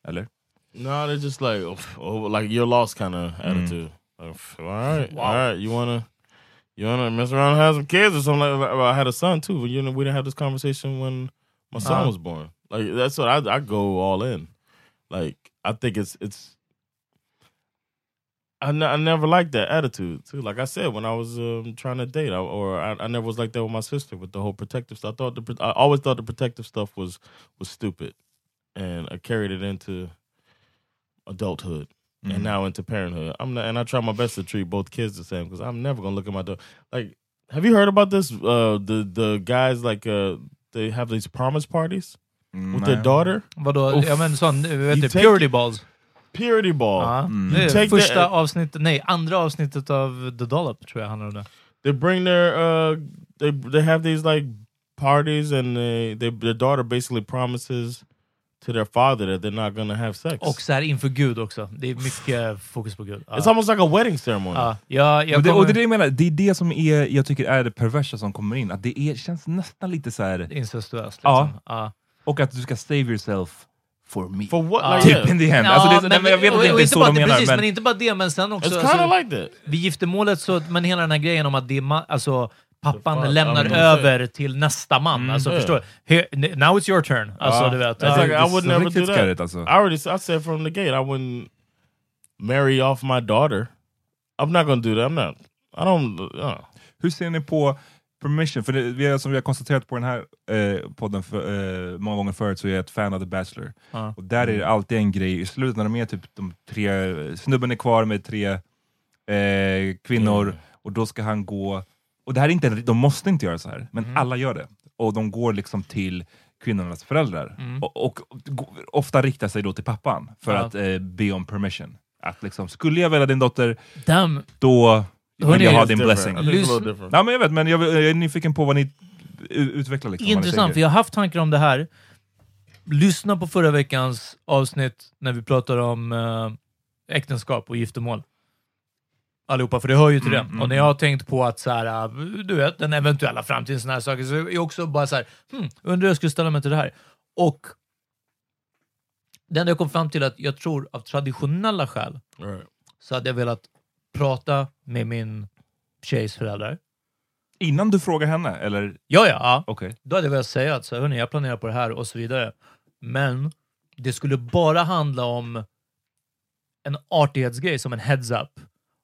Speaker 2: Eller?
Speaker 1: No, they're just like, oh, like your lost kind of attitude. Like, all right, all right, you wanna, you wanna mess around and have some kids or something like that. I had a son too, but you know, we didn't have this conversation when my son
Speaker 3: Uh-huh.
Speaker 1: was born. Like that's what I, I go all in. Like I think it's it's. I, I never liked that attitude too. Like I said, when I was um, trying to date, I, or I, I never was like that with my sister with the whole protective stuff. I thought the I always thought the protective stuff was was stupid, and I carried it into adulthood
Speaker 2: Mm.
Speaker 1: and now into parenthood. I'm not, and I try my best to treat both kids the same because I'm never gonna look at my daughter like. Have you heard about this? Uh, the the guys like uh, they have these promise parties with their daughter.
Speaker 3: Vadå?
Speaker 1: Uff.
Speaker 3: Ja men sån, vet
Speaker 1: You
Speaker 3: du, purity balls.
Speaker 1: Purity ball.
Speaker 3: Ja,
Speaker 2: Mm.
Speaker 3: det är
Speaker 1: You take
Speaker 3: första
Speaker 1: the-
Speaker 3: avsnittet, nej, andra avsnittet av The Dollop tror jag handlar om det.
Speaker 1: They bring their uh, they they have these like parties and they, they their daughter basically promises to their father that they're not gonna have sex.
Speaker 3: Och så här inför Gud också. Det är mycket fokus på Gud.
Speaker 1: It's almost like a wedding ceremony.
Speaker 3: Ja, ja, jag
Speaker 2: Och det, och det är det jag menar, det är det som är, jag tycker är det perversa som kommer in. Att det är, känns nästan lite så här.
Speaker 3: Incestuöst.
Speaker 2: Ja.
Speaker 3: Liksom. Ja.
Speaker 2: och att du ska save yourself for me.
Speaker 1: For what? Like,
Speaker 2: Typ
Speaker 1: yeah.
Speaker 2: in the end.
Speaker 3: Ja,
Speaker 2: alltså det, nej,
Speaker 3: men,
Speaker 2: men jag vet att
Speaker 3: och-
Speaker 2: det inte är så
Speaker 3: bara
Speaker 2: de
Speaker 3: det,
Speaker 2: menar,
Speaker 3: precis, men...
Speaker 2: men
Speaker 3: inte bara det, men sen också...
Speaker 1: It's kind of
Speaker 3: alltså,
Speaker 1: like that.
Speaker 3: vid giftermålet, så, men hela den här grejen om att det är alltså, pappan
Speaker 1: fan,
Speaker 3: lämnar
Speaker 1: ja,
Speaker 3: över till nästa man.
Speaker 2: Mm.
Speaker 3: alltså,
Speaker 1: Ja.
Speaker 3: förstår? Here, now it's your turn. Alltså,
Speaker 1: Ja.
Speaker 3: du vet.
Speaker 1: Like,
Speaker 2: det
Speaker 1: I
Speaker 2: är
Speaker 1: would never do that.
Speaker 2: skarrigt, alltså.
Speaker 1: I already I said from the gate I wouldn't marry off my daughter. I'm not gonna do that. I'm not. I don't. Uh,
Speaker 2: Hur ser ni på permission? För det, vi har, som vi har konstaterat på den här eh, podden för, eh, många gånger förut så är jag ett fan av The Bachelor.
Speaker 3: Ja.
Speaker 2: Och där är det alltid en grej, i slutet när de är typ de tre, snubben är kvar med tre eh, kvinnor
Speaker 1: Mm.
Speaker 2: och då ska han gå, och det här är inte, de måste inte göra så här, men
Speaker 3: Mm.
Speaker 2: alla gör det. Och de går liksom till kvinnornas föräldrar.
Speaker 3: Mm.
Speaker 2: Och, och, gå- ofta riktar sig då till pappan för
Speaker 3: Ja.
Speaker 2: att eh, be om permission. Att liksom, skulle jag välja din dotter,
Speaker 3: Damn.
Speaker 2: då vill jag ha din blessing. Ja, men jag vet, men jag, jag är nyfiken på vad ni utvecklar. Liksom,
Speaker 3: Intressant, för jag har haft tankar om det här. Lyssna på förra veckans avsnitt när vi pratade om eh, äktenskap och giftermål. Allihopa, för det hör ju till
Speaker 2: Mm,
Speaker 3: det.
Speaker 2: mm,
Speaker 3: och när jag har tänkt på att så här, eh, du vet, den eventuella framtiden, såna här saker, så är jag också bara så här, hmm, undrar hur jag skulle ställa mig till det här. Och det enda jag kom fram till är att jag tror av traditionella skäl
Speaker 1: Right.
Speaker 3: så hade jag velat prata med min tjejs föräldrar.
Speaker 2: Innan du frågar henne, eller?
Speaker 3: Ja, ja. ja.
Speaker 2: Okej.
Speaker 3: Då hade jag velat säga att så, hörni, jag planerar på det här och så vidare. Men det skulle bara handla om en artighetsgrej som en heads-up.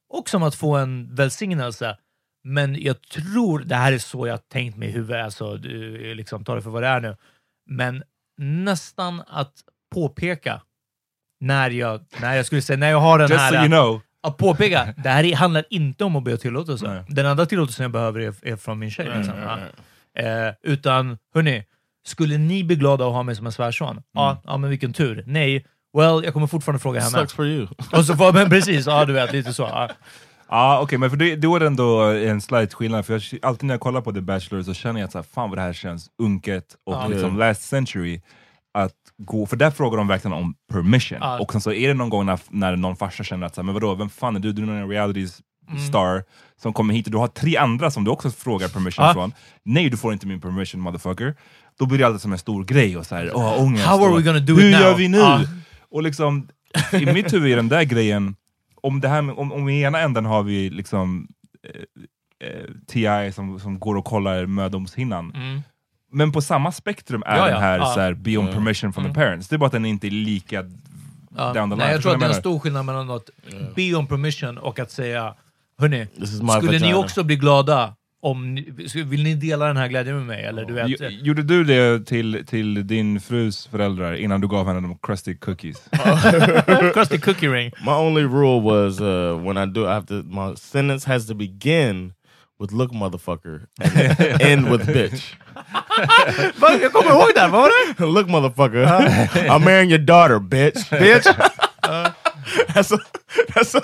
Speaker 3: Och som att få en välsignelse. Men jag tror, det här är så jag tänkt mig i huvudet, alltså, du, liksom, ta det för vad det är nu. Men nästan att påpeka när jag, när jag skulle säga, när jag har den
Speaker 2: Just
Speaker 3: här...
Speaker 2: so you know.
Speaker 3: Att påpeka, det här är- handlar inte om att be om tillåtelse.
Speaker 2: Nej.
Speaker 3: Den enda tillåtelsen jag behöver är, är från min tjej. Liksom.
Speaker 1: Right,
Speaker 3: Ja.
Speaker 1: right.
Speaker 3: Eh, utan, hörni, skulle ni bli glada att ha mig som en svärson? Ja, ja, men vilken tur. Nej, well, jag kommer fortfarande fråga henne.
Speaker 1: Sucks for you.
Speaker 3: Och så men precis, ja du vet, lite så. Ja.
Speaker 2: Ja, okej, men för det, det ändå en slight skillnad. För jag, alltid när jag kollar på The Bachelor så känner jag att så här, fan vad det här känns unket och
Speaker 3: Ja.
Speaker 2: liksom last century. Att gå, för där frågar de verkligen om permission.
Speaker 3: Ja.
Speaker 2: Och sen så är det någon gång när, när någon farsa känner att så här, men vadå, vem fan är du? Du är en reality
Speaker 3: Mm.
Speaker 2: star som kommer hit och du har tre andra som du också frågar permission från. Nej, du får inte min permission motherfucker. Då blir det alltid som en stor grej och så här, åh, ångest.
Speaker 3: How are
Speaker 2: och,
Speaker 3: we gonna do
Speaker 2: Hur
Speaker 3: it now?
Speaker 2: gör vi nu? Och liksom, i mitt huvud är den där grejen, om, det här, med- om, om i ena änden har vi liksom eh, eh, TI som, som går och kollar mödomshinnan.
Speaker 3: Mm.
Speaker 2: Men på samma spektrum är
Speaker 3: Ja, ja,
Speaker 2: den här
Speaker 3: ja.
Speaker 2: så här, be on
Speaker 1: Mm.
Speaker 2: permission from
Speaker 3: Mm.
Speaker 2: the parents. Det är bara att den inte är lika
Speaker 3: Ja.
Speaker 2: down the line.
Speaker 3: Nej, jag tror att det är en stor skillnad mellan att be on permission och att säga, hörni, skulle ni också bli glada om ni, vill ni dela den här glädjen med mig? Eller du vet,
Speaker 2: Gj- Gjorde du det till, till din frus föräldrar innan du gav henne de crusty cookies?
Speaker 3: crusty cookie ring.
Speaker 1: My only rule was uh, when I do, I have to. My sentence has to begin with "look, motherfucker," and end with "bitch."
Speaker 3: Jag kommer ihåg det, vad var det?
Speaker 1: Look motherfucker, I'm marrying your daughter bitch.
Speaker 3: Bitch.
Speaker 1: That's a, that's a,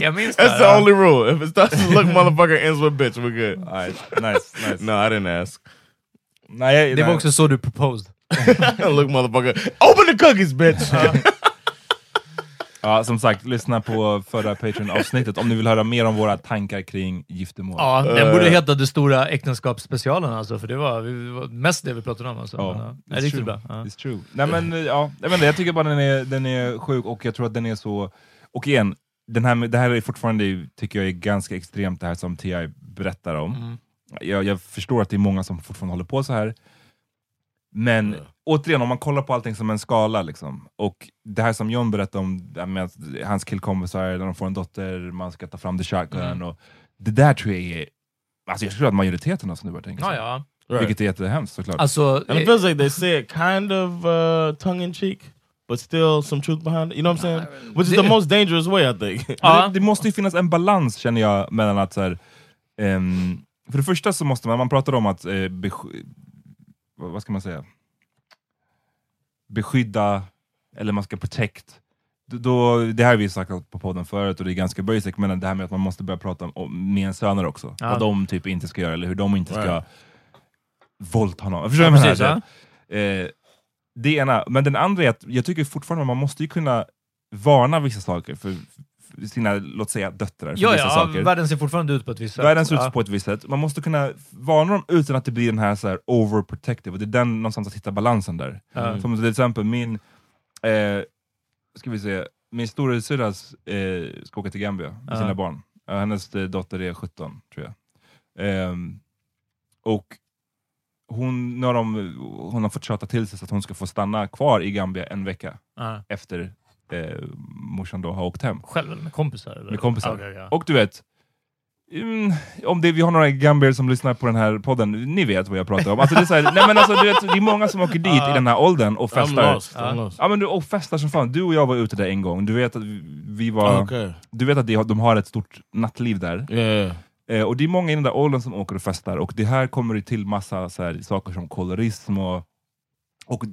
Speaker 3: Jag minns det.
Speaker 1: that's
Speaker 3: här,
Speaker 1: the
Speaker 3: ja.
Speaker 1: only rule. If it starts with look motherfucker ends with bitch, we're good.
Speaker 2: All right, nice, nice.
Speaker 1: No, I didn't ask.
Speaker 2: Nej,
Speaker 3: Det var
Speaker 2: nej.
Speaker 3: också så du proposed.
Speaker 1: look motherfucker, open the cookies bitch. Uh-huh.
Speaker 2: Ja, som sagt, lyssna på förra Patreon-avsnittet om ni vill höra mer om våra tankar kring giftermål.
Speaker 3: Ja, den borde heta Det stora äktenskapsspecialen alltså, för det var, vi- var mest det vi pratade om. Alltså.
Speaker 2: Ja,
Speaker 3: Men, ja.
Speaker 2: it's true.
Speaker 3: bra. Ja.
Speaker 2: It's true. Nej men ja, jag, vet inte, jag tycker bara den är, den är sjuk och jag tror att den är så... Och igen, den här, det här är fortfarande, tycker jag är ganska extremt det här som T.I. berättar om.
Speaker 3: Mm.
Speaker 2: Jag, jag förstår att det är många som fortfarande håller på så här. Men återigen, om man kollar på allting som en skala, liksom, och det här som John berättade om, med att hans killkompisar, när de får en dotter, man ska ta fram the shotgun.
Speaker 3: Mm.
Speaker 2: Och, det där tror jag är... Alltså jag tror att majoriteten av snubbar tänker så.
Speaker 3: Ja, ja.
Speaker 2: Vilket är jättehemskt såklart.
Speaker 3: Alltså,
Speaker 1: And it feels like they say it kind of uh, tongue in cheek, but still some truth behind it. You know what I'm saying? Which is the most dangerous way, I think.
Speaker 2: Det, det måste ju finnas en balans känner jag mellan att så här, ehm, för det första så måste man, man pratar om att eh, vad ska man säga? Beskydda, eller man ska protect. Då, det här har vi sagt på podden förut och det är ganska basic, men det här med att man måste börja prata om, söner också.
Speaker 3: Ja.
Speaker 2: Vad de typ inte ska göra, eller hur de inte ska
Speaker 1: Right.
Speaker 2: våldta någon. Förstår
Speaker 3: Ja,
Speaker 2: du vad jag menar? Eh, det ena, men den andra är att jag tycker fortfarande man måste ju kunna varna vissa saker för sina, låt säga döttrar, för
Speaker 3: ja,
Speaker 2: vissa
Speaker 3: ja,
Speaker 2: saker.
Speaker 3: världen ser fortfarande ut på ett visst sätt.
Speaker 2: Världen ser
Speaker 3: ja.
Speaker 2: ut på ett visst sätt. Man måste kunna varna dem utan att det blir den här, så här overprotective, och det är den någonstans att hitta balansen där.
Speaker 3: Ja.
Speaker 2: Som till exempel min, eh, ska vi se, min storasyrras eh, ska åka till Gambia med sina barn. Hennes eh, dotter är 17 tror jag. Ehm, och hon, nu har de, hon har fått tjata till sig så att hon ska få stanna kvar i Gambia en vecka
Speaker 3: Ja.
Speaker 2: efter eh, morsan då har åkt hem.
Speaker 3: Själv med kompisar? Eller?
Speaker 2: Med kompisar.
Speaker 3: Okej, ja.
Speaker 2: Och du vet, mm, om det, vi har några gambier som lyssnar på den här podden, ni vet vad jag pratar om. Alltså det, är så här, nej men alltså, du vet, det är många som åker dit i den här åldern och festar.
Speaker 1: lost.
Speaker 2: Ja, men du, och festar som fan. Du och jag var ute där en gång, du vet att vi, var...
Speaker 1: Okay.
Speaker 2: Du vet att de, har- de har ett stort nattliv där.
Speaker 1: Yeah.
Speaker 2: Eh, och det är många i den där åldern som åker och festar, och det här kommer det till massa så här, saker som kolorism och... och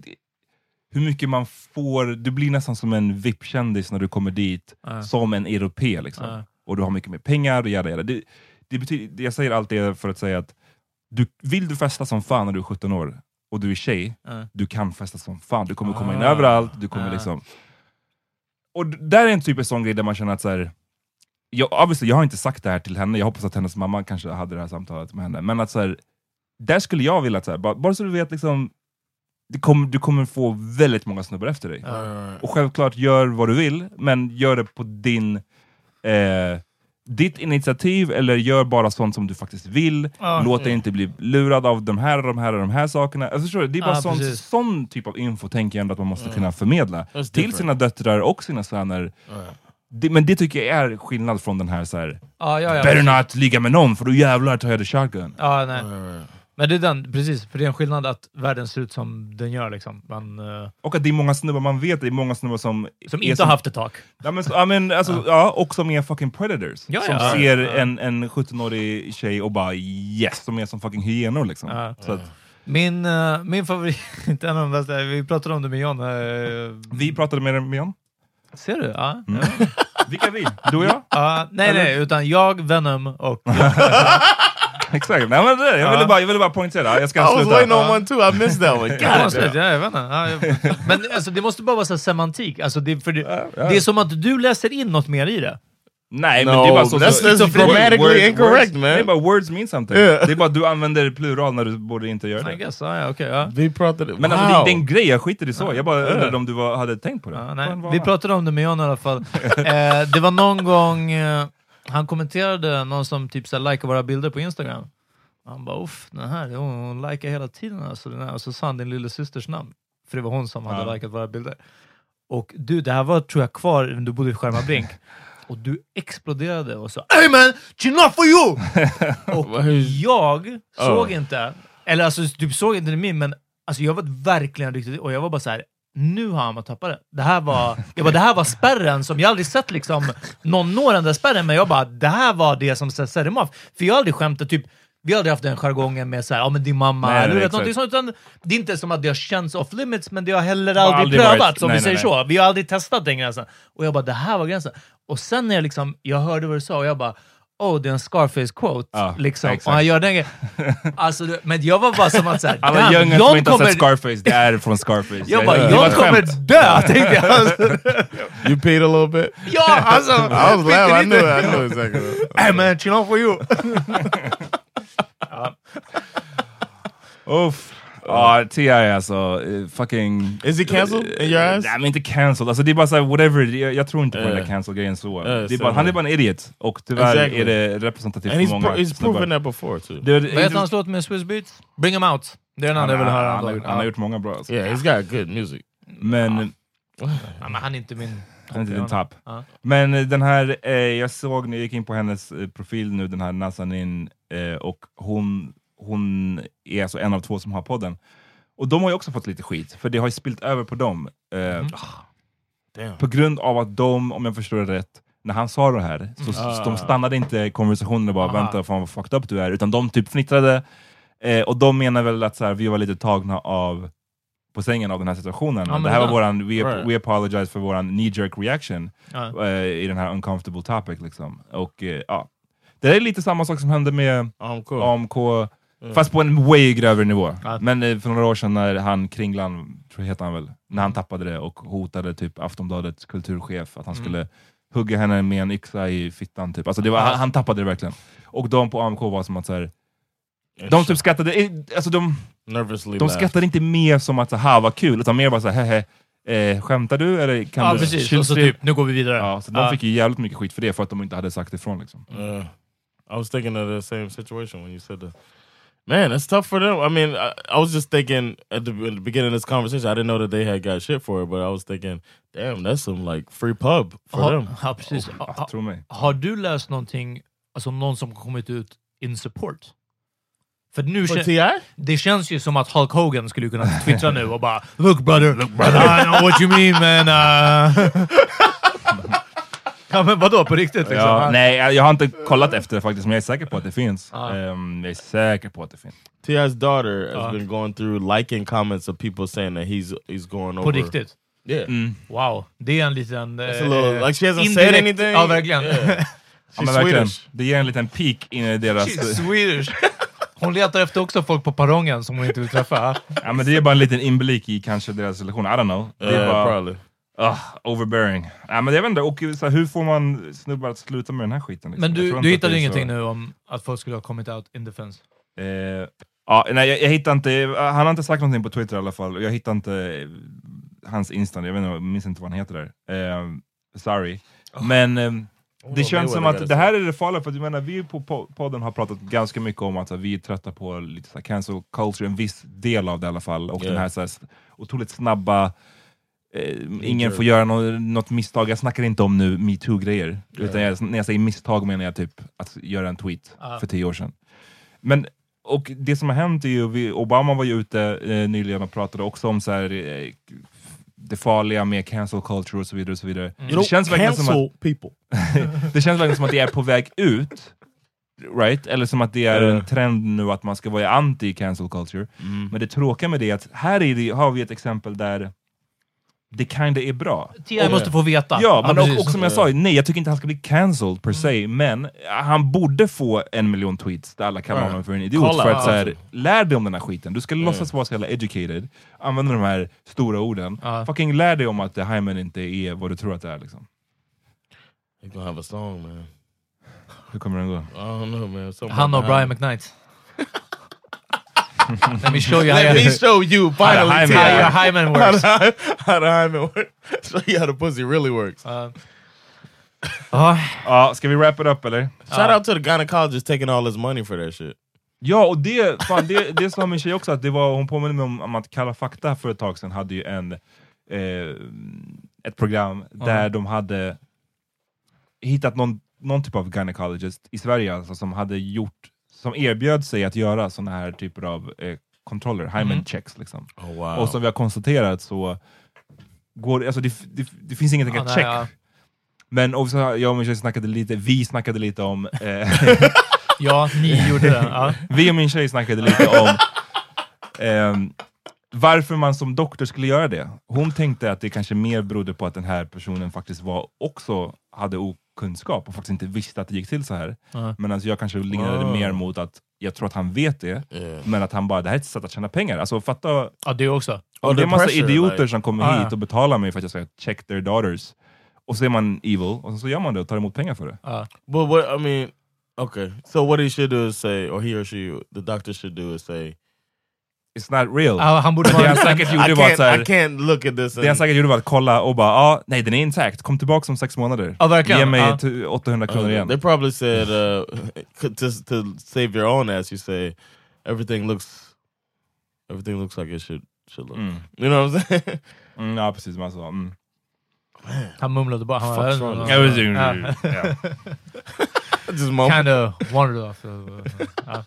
Speaker 2: hur mycket man får, du blir nästan som en VIP-kändis när du kommer dit,
Speaker 3: Ja.
Speaker 2: som en europe. Liksom.
Speaker 3: Ja.
Speaker 2: Och du har mycket mer pengar, och jada, jada. Det, det betyder, jag säger allt det för att säga att du, vill du festa som fan när du är 17 år, och du är tjej,
Speaker 3: Ja.
Speaker 2: du kan festa som fan. Du kommer komma in
Speaker 1: Ah.
Speaker 2: överallt, du kommer liksom... Och där är en typ av sån grej där man känner att så här, jag, obviously, jag har inte sagt det här till henne, jag hoppas att hennes mamma kanske hade det här samtalet med henne, men att så här, där skulle jag vilja att, så här, bara, bara så du vet, liksom, kommer, du kommer få väldigt många snubbar efter dig. Och självklart, gör vad du vill, men gör det på din eh, ditt initiativ, eller gör bara sånt som du faktiskt vill.
Speaker 3: Ja.
Speaker 2: Låt dig inte bli lurad av de här och de här och de här sakerna. Alltså, förstår du? Det är bara
Speaker 3: Ja,
Speaker 2: sån, sån typ av info tänker jag ändå att man måste kunna förmedla till sina döttrar och sina söner. Det, men det tycker jag är skillnad från den här så här.
Speaker 3: Ja, ja, ja,
Speaker 2: better
Speaker 3: precis.
Speaker 2: not ligga med någon för då jävlar tar jag the shotgun.
Speaker 3: Ja, nej. Men det är den, precis, för det är en skillnad att världen ser ut som den gör. Liksom. Man, eh,
Speaker 2: Och att det är många snubbar, man vet det är många snubbar som...
Speaker 3: som inte har haft ett tak.
Speaker 2: Ja, men, ja, men, alltså, ja. och som är fucking predators.
Speaker 3: Ja,
Speaker 2: som
Speaker 3: ja.
Speaker 2: ser en, en 17-årig tjej och bara yes, de är som fucking hyenor liksom. Att,
Speaker 3: Min, eh, min favorit, en av de bästa, vi pratade om det med John. eh,
Speaker 2: vi pratade med dem igen.
Speaker 3: ser du? Ja.
Speaker 2: Mm. Vilka vi? Du och jag?
Speaker 3: Ja, nej, nej, utan jag, Venom och...
Speaker 2: Exakt. Nej, men det, jag, ville
Speaker 3: Ja.
Speaker 2: bara, jag ville bara poängtera, jag ska
Speaker 1: I was
Speaker 2: sluta.
Speaker 1: waiting on one too. I missed that one.
Speaker 3: Ja,
Speaker 1: God damn.
Speaker 3: ja, jag vet inte. Ja, jag- Men alltså, det måste bara vara så här semantik. Alltså, det, för det,
Speaker 2: ja.
Speaker 3: det är som att du läser in något mer i det.
Speaker 2: Nej,
Speaker 1: No,
Speaker 2: men det är bara så...
Speaker 1: that's-
Speaker 2: så-
Speaker 1: that's
Speaker 2: så-
Speaker 1: grammatically incorrect, man.
Speaker 2: Det är bara words mean something.
Speaker 1: Yeah.
Speaker 2: Det är bara du använder plural när du borde inte göra
Speaker 3: I
Speaker 2: det.
Speaker 3: guess, ja, ja, okej, ja.
Speaker 1: Vi pratade...
Speaker 2: Men alltså,
Speaker 1: wow.
Speaker 2: det, det är en grej, jag skiter i så. Jag bara undrade om du var, hade tänkt på det.
Speaker 3: Ja,
Speaker 2: Bara
Speaker 3: nej. Vi pratade om det med John i alla fall. eh, det var någon gång eh, han kommenterade någon som typ så likar våra bilder på Instagram. Han bara uff, den här, hon, likar hela tiden. Alltså, den här. Och så sa han din lilla systers namn. För det var hon som hade
Speaker 2: Ja.
Speaker 3: likat våra bilder. Och du, det här var tror jag kvar när du bodde i Skärmarbrink. Och du exploderade och sa Hey man, enough for you! och jag såg inte, eller alltså du såg inte min, men alltså, jag var verkligen riktigt, och jag var bara så här. Nu har han tappat det. Det här var, jag bara, det här var spärren som jag aldrig sett liksom, någon nå den där spärren, men jag bara, det här var det som set him off. För jag har aldrig skämtat, typ, Vi har aldrig haft den jargongen med så här, ja men din mamma,
Speaker 2: Nej,
Speaker 3: eller
Speaker 2: nej,
Speaker 3: vet, någonting sånt, utan det är inte som att det har känts off limits, men det har heller aldrig,
Speaker 2: aldrig
Speaker 3: prövats,
Speaker 2: varit-
Speaker 3: om
Speaker 2: nej,
Speaker 3: vi säger så. Vi har aldrig testat den gränsen. Och jag bara, det här var gränsen. Och sen när jag liksom, jag hörde vad du sa, och jag bara, oh, det är en Scarface-quote.
Speaker 2: Ja,
Speaker 3: liksom.
Speaker 2: exakt.
Speaker 3: Och han gör den grejen. Alltså, men jag var bara som att såhär,
Speaker 2: Alla younga som inte har sett
Speaker 3: kommer...
Speaker 2: Scarface, det är från Scarface.
Speaker 3: Jag bara,
Speaker 2: ett
Speaker 3: kommer
Speaker 2: skämt.
Speaker 3: dö, tänkte jag.
Speaker 1: You peed a little bit?
Speaker 3: ja, alltså!
Speaker 1: I was laughing. I knew it. I knew exactly.
Speaker 3: Hey man, chill on for you!
Speaker 2: Uff. Ja, T.I. alltså, eh, fucking...
Speaker 1: Is he cancelled in your eyes?
Speaker 2: Nej men inte cancelled, alltså det är bara såhär whatever, jag, jag tror inte på den
Speaker 1: Eh.
Speaker 2: där cancel-grejen så.
Speaker 1: Eh,
Speaker 2: det är bara,
Speaker 1: samma.
Speaker 2: han är bara en idiot, och tyvärr
Speaker 1: Exactly.
Speaker 2: är det representativt
Speaker 1: And
Speaker 2: för många
Speaker 1: he's proven that before too.
Speaker 2: Det,
Speaker 3: Vad heter hans låt med Swiss Beats? Bring 'em out. Det är den andra jag vill
Speaker 2: han,
Speaker 3: höra.
Speaker 2: han, har, gjort många bra alltså.
Speaker 1: Yeah, he's got good music.
Speaker 2: Men,
Speaker 3: han är inte min...
Speaker 2: han är inte din tapp. Men eh, den här, eh, jag såg när jag gick in på hennes eh, profil nu, den här Nazanin, eh, och hon, hon är alltså en av två som har podden. Och de har ju också fått lite skit, för det har ju spilt över på dem. Eh,
Speaker 1: Damn.
Speaker 2: På grund av att de, om jag förstår det rätt, när han sa det här, så så
Speaker 1: Ah.
Speaker 2: de stannade inte konversationen och bara
Speaker 3: Aha.
Speaker 2: vänta, fan vad fucked up du är, utan de typ fnittrade. Eh, och de menar väl att så här, vi var lite tagna av på sängen av den här situationen.
Speaker 3: Ja, men
Speaker 2: det här var
Speaker 3: var-
Speaker 2: våran, we,
Speaker 1: Right.
Speaker 2: we apologize för våran knee jerk reaction
Speaker 3: Ja.
Speaker 2: eh, i den här uncomfortable topic. Liksom. Och eh, ja, Det är lite samma sak som hände med
Speaker 1: Um, cool.
Speaker 2: AMK, fast på en way grövre nivå.
Speaker 3: Ja.
Speaker 2: Men eh, för några år sedan när han Kringlan, tror jag heter han väl, när han tappade det och hotade typ Aftonbladets kulturchef att han
Speaker 3: Mm.
Speaker 2: skulle hugga henne med en yxa i fittan. Typ. Alltså det var, han, han tappade det verkligen. Och de på AMK var som att så här, de typ skattade, eh, alltså de,
Speaker 1: Nervously
Speaker 2: de skattade inte mer som att ha vad kul, utan mer bara såhär hehe, eh, skämtar du eller kan
Speaker 3: Ja,
Speaker 2: du
Speaker 3: precis. Och så
Speaker 2: stream?"
Speaker 3: typ, nu går vi vidare.
Speaker 2: Ja, så de
Speaker 3: Ja.
Speaker 2: fick ju jävligt mycket skit för det för att de inte hade sagt ifrån. Liksom.
Speaker 1: Uh, I was thinking of the same situation when you said that. Man, that's tough for them. I mean, I, I was just thinking at the, at the beginning of this conversation, I didn't know that they had got shit for it, but I was thinking, damn, that's some like free pub for
Speaker 3: Har,
Speaker 1: them.
Speaker 3: ja, precis. Ha, ha,
Speaker 2: mig.
Speaker 3: har du läst någonting, alltså någon som kommit ut in support? För nu kän- det känns ju som att Hulk Hogan skulle kunna twittra nu och bara Look brother, Look, brother. I know what you mean man. Uh... ja men vadå, på riktigt? Liksom?
Speaker 2: Ja, nej, jag har inte kollat efter det faktiskt, men jag är säker på att det finns.
Speaker 3: Ja.
Speaker 2: Ehm, jag är säker på att det finns.
Speaker 1: T.I.'s daughter has
Speaker 3: Uh.
Speaker 1: been going through liking comments of people saying that he's he's going
Speaker 3: På
Speaker 1: over.
Speaker 3: riktigt?
Speaker 1: Yeah.
Speaker 2: Mm.
Speaker 3: Wow, det är en liten... Eh,
Speaker 1: a little, like she hasn't said
Speaker 3: indirekt-
Speaker 1: anything.
Speaker 3: Ja, verkligen.
Speaker 1: Yeah.
Speaker 2: Ja, verkligen.
Speaker 1: Swedish.
Speaker 2: Det ger en liten peak in i deras...
Speaker 3: She's Swedish. Hon letar efter också folk på perrongen som hon inte vill träffa.
Speaker 2: Ja, men det är bara en liten inblick i kanske deras relation, I don't know. Det är
Speaker 1: Yeah,
Speaker 2: bara,
Speaker 1: probably.
Speaker 2: Ah, overbearing. Ja, men jag vet inte, och så här, hur får man snubbar att sluta med den här skiten? Liksom?
Speaker 3: Men du, du hittade
Speaker 2: det är så-
Speaker 3: ingenting nu om att folk skulle ha kommit out in defense?
Speaker 2: Eh, ja, nej, jag, jag hittar inte, han har inte sagt någonting på Twitter i alla fall, jag hittar inte eh, hans Insta, jag vet inte, jag minns inte vad han heter där. Eh, sorry. Men eh, det
Speaker 1: Well,
Speaker 2: känns som att det här är det farliga, för att jag menar, vi på po- podden har pratat ganska mycket om att här, vi är trötta på lite så här, cancel culture, en viss del av det i alla fall, och
Speaker 1: Yeah.
Speaker 2: den här, så här otroligt snabba Eh, ingen får göra något, något misstag, jag snackar inte om nu metoo-grejer. Utan jag, när jag säger misstag menar jag typ att göra en tweet
Speaker 3: Ah.
Speaker 2: för tio år sedan. Men, och det som har hänt är ju, vi, Obama var ju ute eh, nyligen och pratade också om så här, eh, det farliga med cancel culture och så vidare. Och så vidare.
Speaker 1: You
Speaker 2: Det, känns verkligen som
Speaker 1: cancel
Speaker 2: att,
Speaker 1: people.
Speaker 2: det känns verkligen som att det är på väg ut. Right? Eller som att det är en trend nu att man ska vara anti cancel culture.
Speaker 1: Mm.
Speaker 2: Men det tråkiga med det är att här är det, har vi ett exempel där det kinda är bra.
Speaker 3: T.I. måste få veta.
Speaker 2: Ja, men
Speaker 3: precis.
Speaker 2: och, och som jag sa, nej jag tycker inte han ska bli cancelled per se, men han borde få en miljon tweets där alla kallar
Speaker 1: Right.
Speaker 2: honom för en idiot.
Speaker 1: Kolla,
Speaker 2: för att så här,
Speaker 1: alltså.
Speaker 2: lär dig om den här skiten, du ska låtsas vara så jävla educated, använda de här stora orden.
Speaker 3: Ja.
Speaker 2: Fucking lär dig om att det Hyman inte är vad du tror att det är. Liksom.
Speaker 1: He's gonna have a song, man.
Speaker 2: Hur kommer den gå?
Speaker 1: I don't know, man.
Speaker 3: Han och Brian
Speaker 1: the
Speaker 3: McKnight. Let me show you how,
Speaker 1: Let me
Speaker 3: your-
Speaker 1: show you
Speaker 2: How
Speaker 1: finally
Speaker 2: the
Speaker 1: T.I.
Speaker 3: how your
Speaker 2: hymen-
Speaker 3: hymen
Speaker 1: how
Speaker 3: works.
Speaker 1: the, how the hymen works. Show you how the pussy really works.
Speaker 3: Uh, ja,
Speaker 2: Ja, ska vi wrap it up eller?
Speaker 1: Shout out to the gynecologist taking all his money for that shit.
Speaker 2: Ja, och det, fan, det, det sa min tjej också, att det var, hon påminner mig om, om att Kalla fakta för ett tag sedan hade ju en, eh, ett program där de hade hittat någon, någon typ av gynecologist i Sverige alltså, som hade gjort, som erbjöd sig att göra såna här typer av eh, kontroller, hymen checks liksom.
Speaker 1: Oh wow.
Speaker 2: Och som vi har konstaterat så går, alltså det, det, det finns
Speaker 3: Ja,
Speaker 2: att
Speaker 3: nej,
Speaker 2: check.
Speaker 3: ja.
Speaker 2: Men och så, jag och min tjej snackade lite, vi snackade lite om eh,
Speaker 3: Ja, ni gjorde det. Ja.
Speaker 2: Vi och min tjej snackade lite om ehm, varför man som doktor skulle göra det. Hon tänkte att det kanske mer berodde på att den här personen faktiskt var också hade okunskap och faktiskt inte visste att det gick till så här.
Speaker 3: Ja.
Speaker 2: Medan jag kanske leanade
Speaker 1: Ah.
Speaker 2: mer mot att jag tror att han vet det,
Speaker 1: Yeah.
Speaker 2: men att han bara, det här är ett sätt att tjäna pengar. Alltså fatta,
Speaker 3: ja, det också.
Speaker 2: om
Speaker 1: Oh,
Speaker 2: det är
Speaker 1: the
Speaker 2: massa
Speaker 1: pressure,
Speaker 2: idioter
Speaker 1: like-
Speaker 2: som kommer
Speaker 3: Ah,
Speaker 2: hit och betalar mig för att jag ska check their daughters. Och så är man evil, och så gör man det och tar emot pengar för det.
Speaker 3: Ja.
Speaker 1: But what I mean, okay. So what he should do is say, or he or she, the doctor should do is say,
Speaker 2: It's not real.
Speaker 3: Ja, han borde
Speaker 2: Det han
Speaker 3: vara...
Speaker 2: säkert
Speaker 1: I
Speaker 2: gjorde var att
Speaker 1: I can't look at this.
Speaker 2: det han säkert gjorde var att kolla och bara, ah, nej den är intakt, kom tillbaka om sex månader.
Speaker 3: Verkligen.
Speaker 2: Ge mig t- 800 kronor
Speaker 1: Uh,
Speaker 2: igen.
Speaker 1: they probably said uh, to to save your own ass. You say everything looks everything looks like it should should look.
Speaker 2: Mm.
Speaker 1: You know what I'm saying?
Speaker 2: Mm, ja precis, man sa. Mm.
Speaker 3: Han mumlade bara. Han.
Speaker 2: Ja.
Speaker 3: Ja.
Speaker 1: Just
Speaker 3: kind of wandered off. Uh,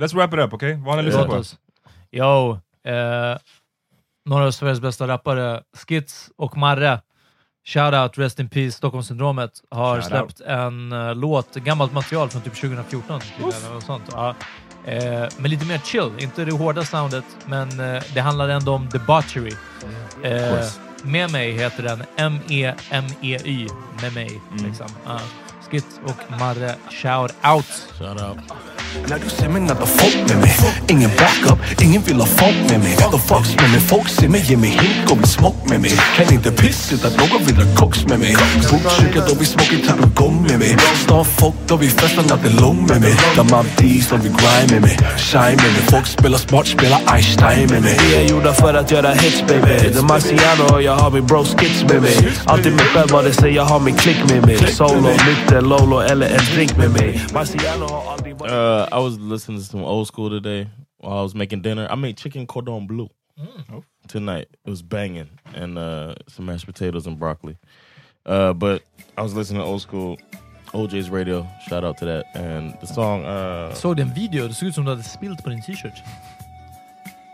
Speaker 2: Let's wrap it up, okej? Vad har ni lyssnat
Speaker 3: Låt
Speaker 2: på?
Speaker 3: Yo, eh, några av Sveriges bästa rappare, Skits och Marre. Shoutout, Rest in Peace, Stockholmssyndromet, har
Speaker 2: Shout
Speaker 3: släppt en uh, låt, gammalt material från typ 2014. Typ, eller något sånt. Ja. Eh, men lite mer chill, inte det hårda soundet, men eh, det handlar ändå om debauchery. Eh,
Speaker 2: course.
Speaker 3: med mig heter den M-E-M-E-Y, med mig.
Speaker 2: Mm.
Speaker 3: Liksom. Ja. Skits och Marre, shout out!
Speaker 1: Shout out.
Speaker 6: När du ser mig nada folk med mig Ingen backup, ingen vill ha folk med mig De fucks med mig, folk ser mig, ger mig hink och vill smoke med mig Kan inte piss utan någon vill ha koks med mig Bokkyrka då vi smoker tar igång med mig Stan folk då vi festar natten lång med mig Gammal D som vi grind med mig Shine med mig, folk spelar smart, spelar Einstein med mig Vi är gjorda för att göra hits baby The Marciano och jag har min bro skits med mig Alltid mig själv vad det säger, jag har min klick med mig Solo, nykter, lolo eller en drink med mig Marciano har aldrig
Speaker 1: Uh, I was listening to some old school today while I was making dinner. I made chicken cordon bleu tonight. It was banging, and uh, some mashed potatoes and broccoli. Uh, but I was listening to old school OJ's radio. Shout out to that and the song. Uh,
Speaker 3: Såg du en video? Det såg ut som du hade spilt på din t-shirt.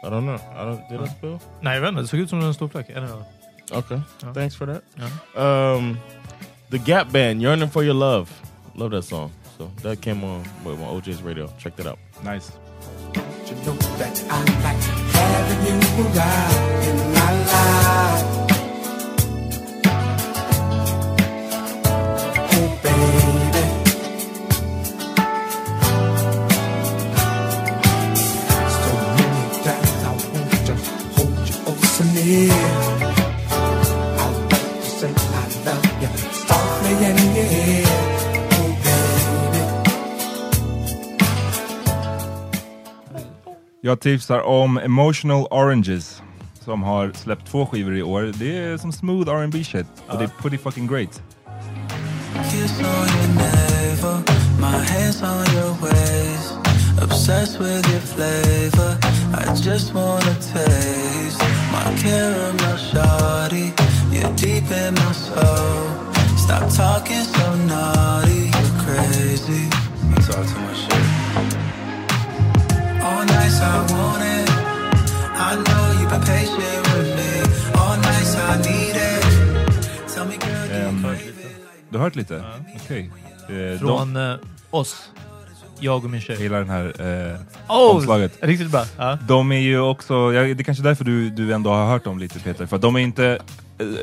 Speaker 1: I don't know. I don't. Did I spill?
Speaker 3: Nej, jag vet inte. Det såg ut som en stor fläck. Eller hur?
Speaker 1: Okay. Thanks for that.
Speaker 3: Yeah.
Speaker 1: Um, the Gap Band, "Yearning for Your Love." Love that song. So that came on with on OJ's radio. Check that out.
Speaker 2: Nice. Jag tipsar om Emotional Oranges som har släppt två skivor i år. Det är som smooth R&B shit och det är pretty fucking great.
Speaker 7: Kiss on your navel, my hands on your waist. Obsessed with your flavor, I just wanna taste my caramel shawty. You're deep in my soul. Stop talking so naughty, you're crazy. You talk too much shit. All nights I want it. I know you've been patient with me. All nights I need it. Tell me, girl, do you crave it?
Speaker 2: du har hört lite? Okej. Eh, de-
Speaker 3: Från eh, oss. Jag och min tjej.
Speaker 2: Jag gillar den här eh,
Speaker 3: Oh,
Speaker 2: omslaget.
Speaker 3: Riktigt bra. Ja.
Speaker 2: De är ju också, ja, det är kanske därför du, du ändå har hört dem lite Peter, för de är inte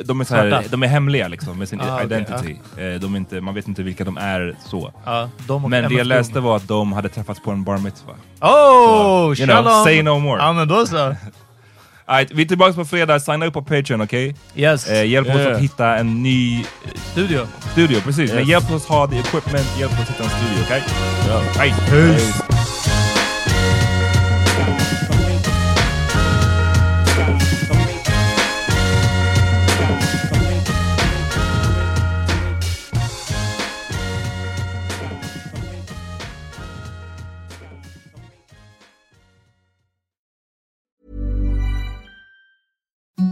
Speaker 2: de är, så här, de är hemliga liksom med sin
Speaker 3: Ah,
Speaker 2: identity. Eh, De inte, man vet inte vilka de är så.
Speaker 3: Ja, de
Speaker 2: Men det jag läste var att de hade träffats på en bar mitzvah.
Speaker 3: Oh,
Speaker 2: you know, say no more.
Speaker 3: Ja, men då så.
Speaker 2: Alright, vi är tillbaka på fredag, signa upp på Patreon, okej?
Speaker 3: Yes.
Speaker 2: Eh, hjälp oss
Speaker 1: Yeah.
Speaker 2: att hitta en ny
Speaker 3: Studio.
Speaker 2: studio, precis. Men
Speaker 1: Yes.
Speaker 2: hjälp oss ha the equipment, hjälp oss hitta en studio, okej?
Speaker 1: Yeah.
Speaker 2: Right.
Speaker 1: Peace.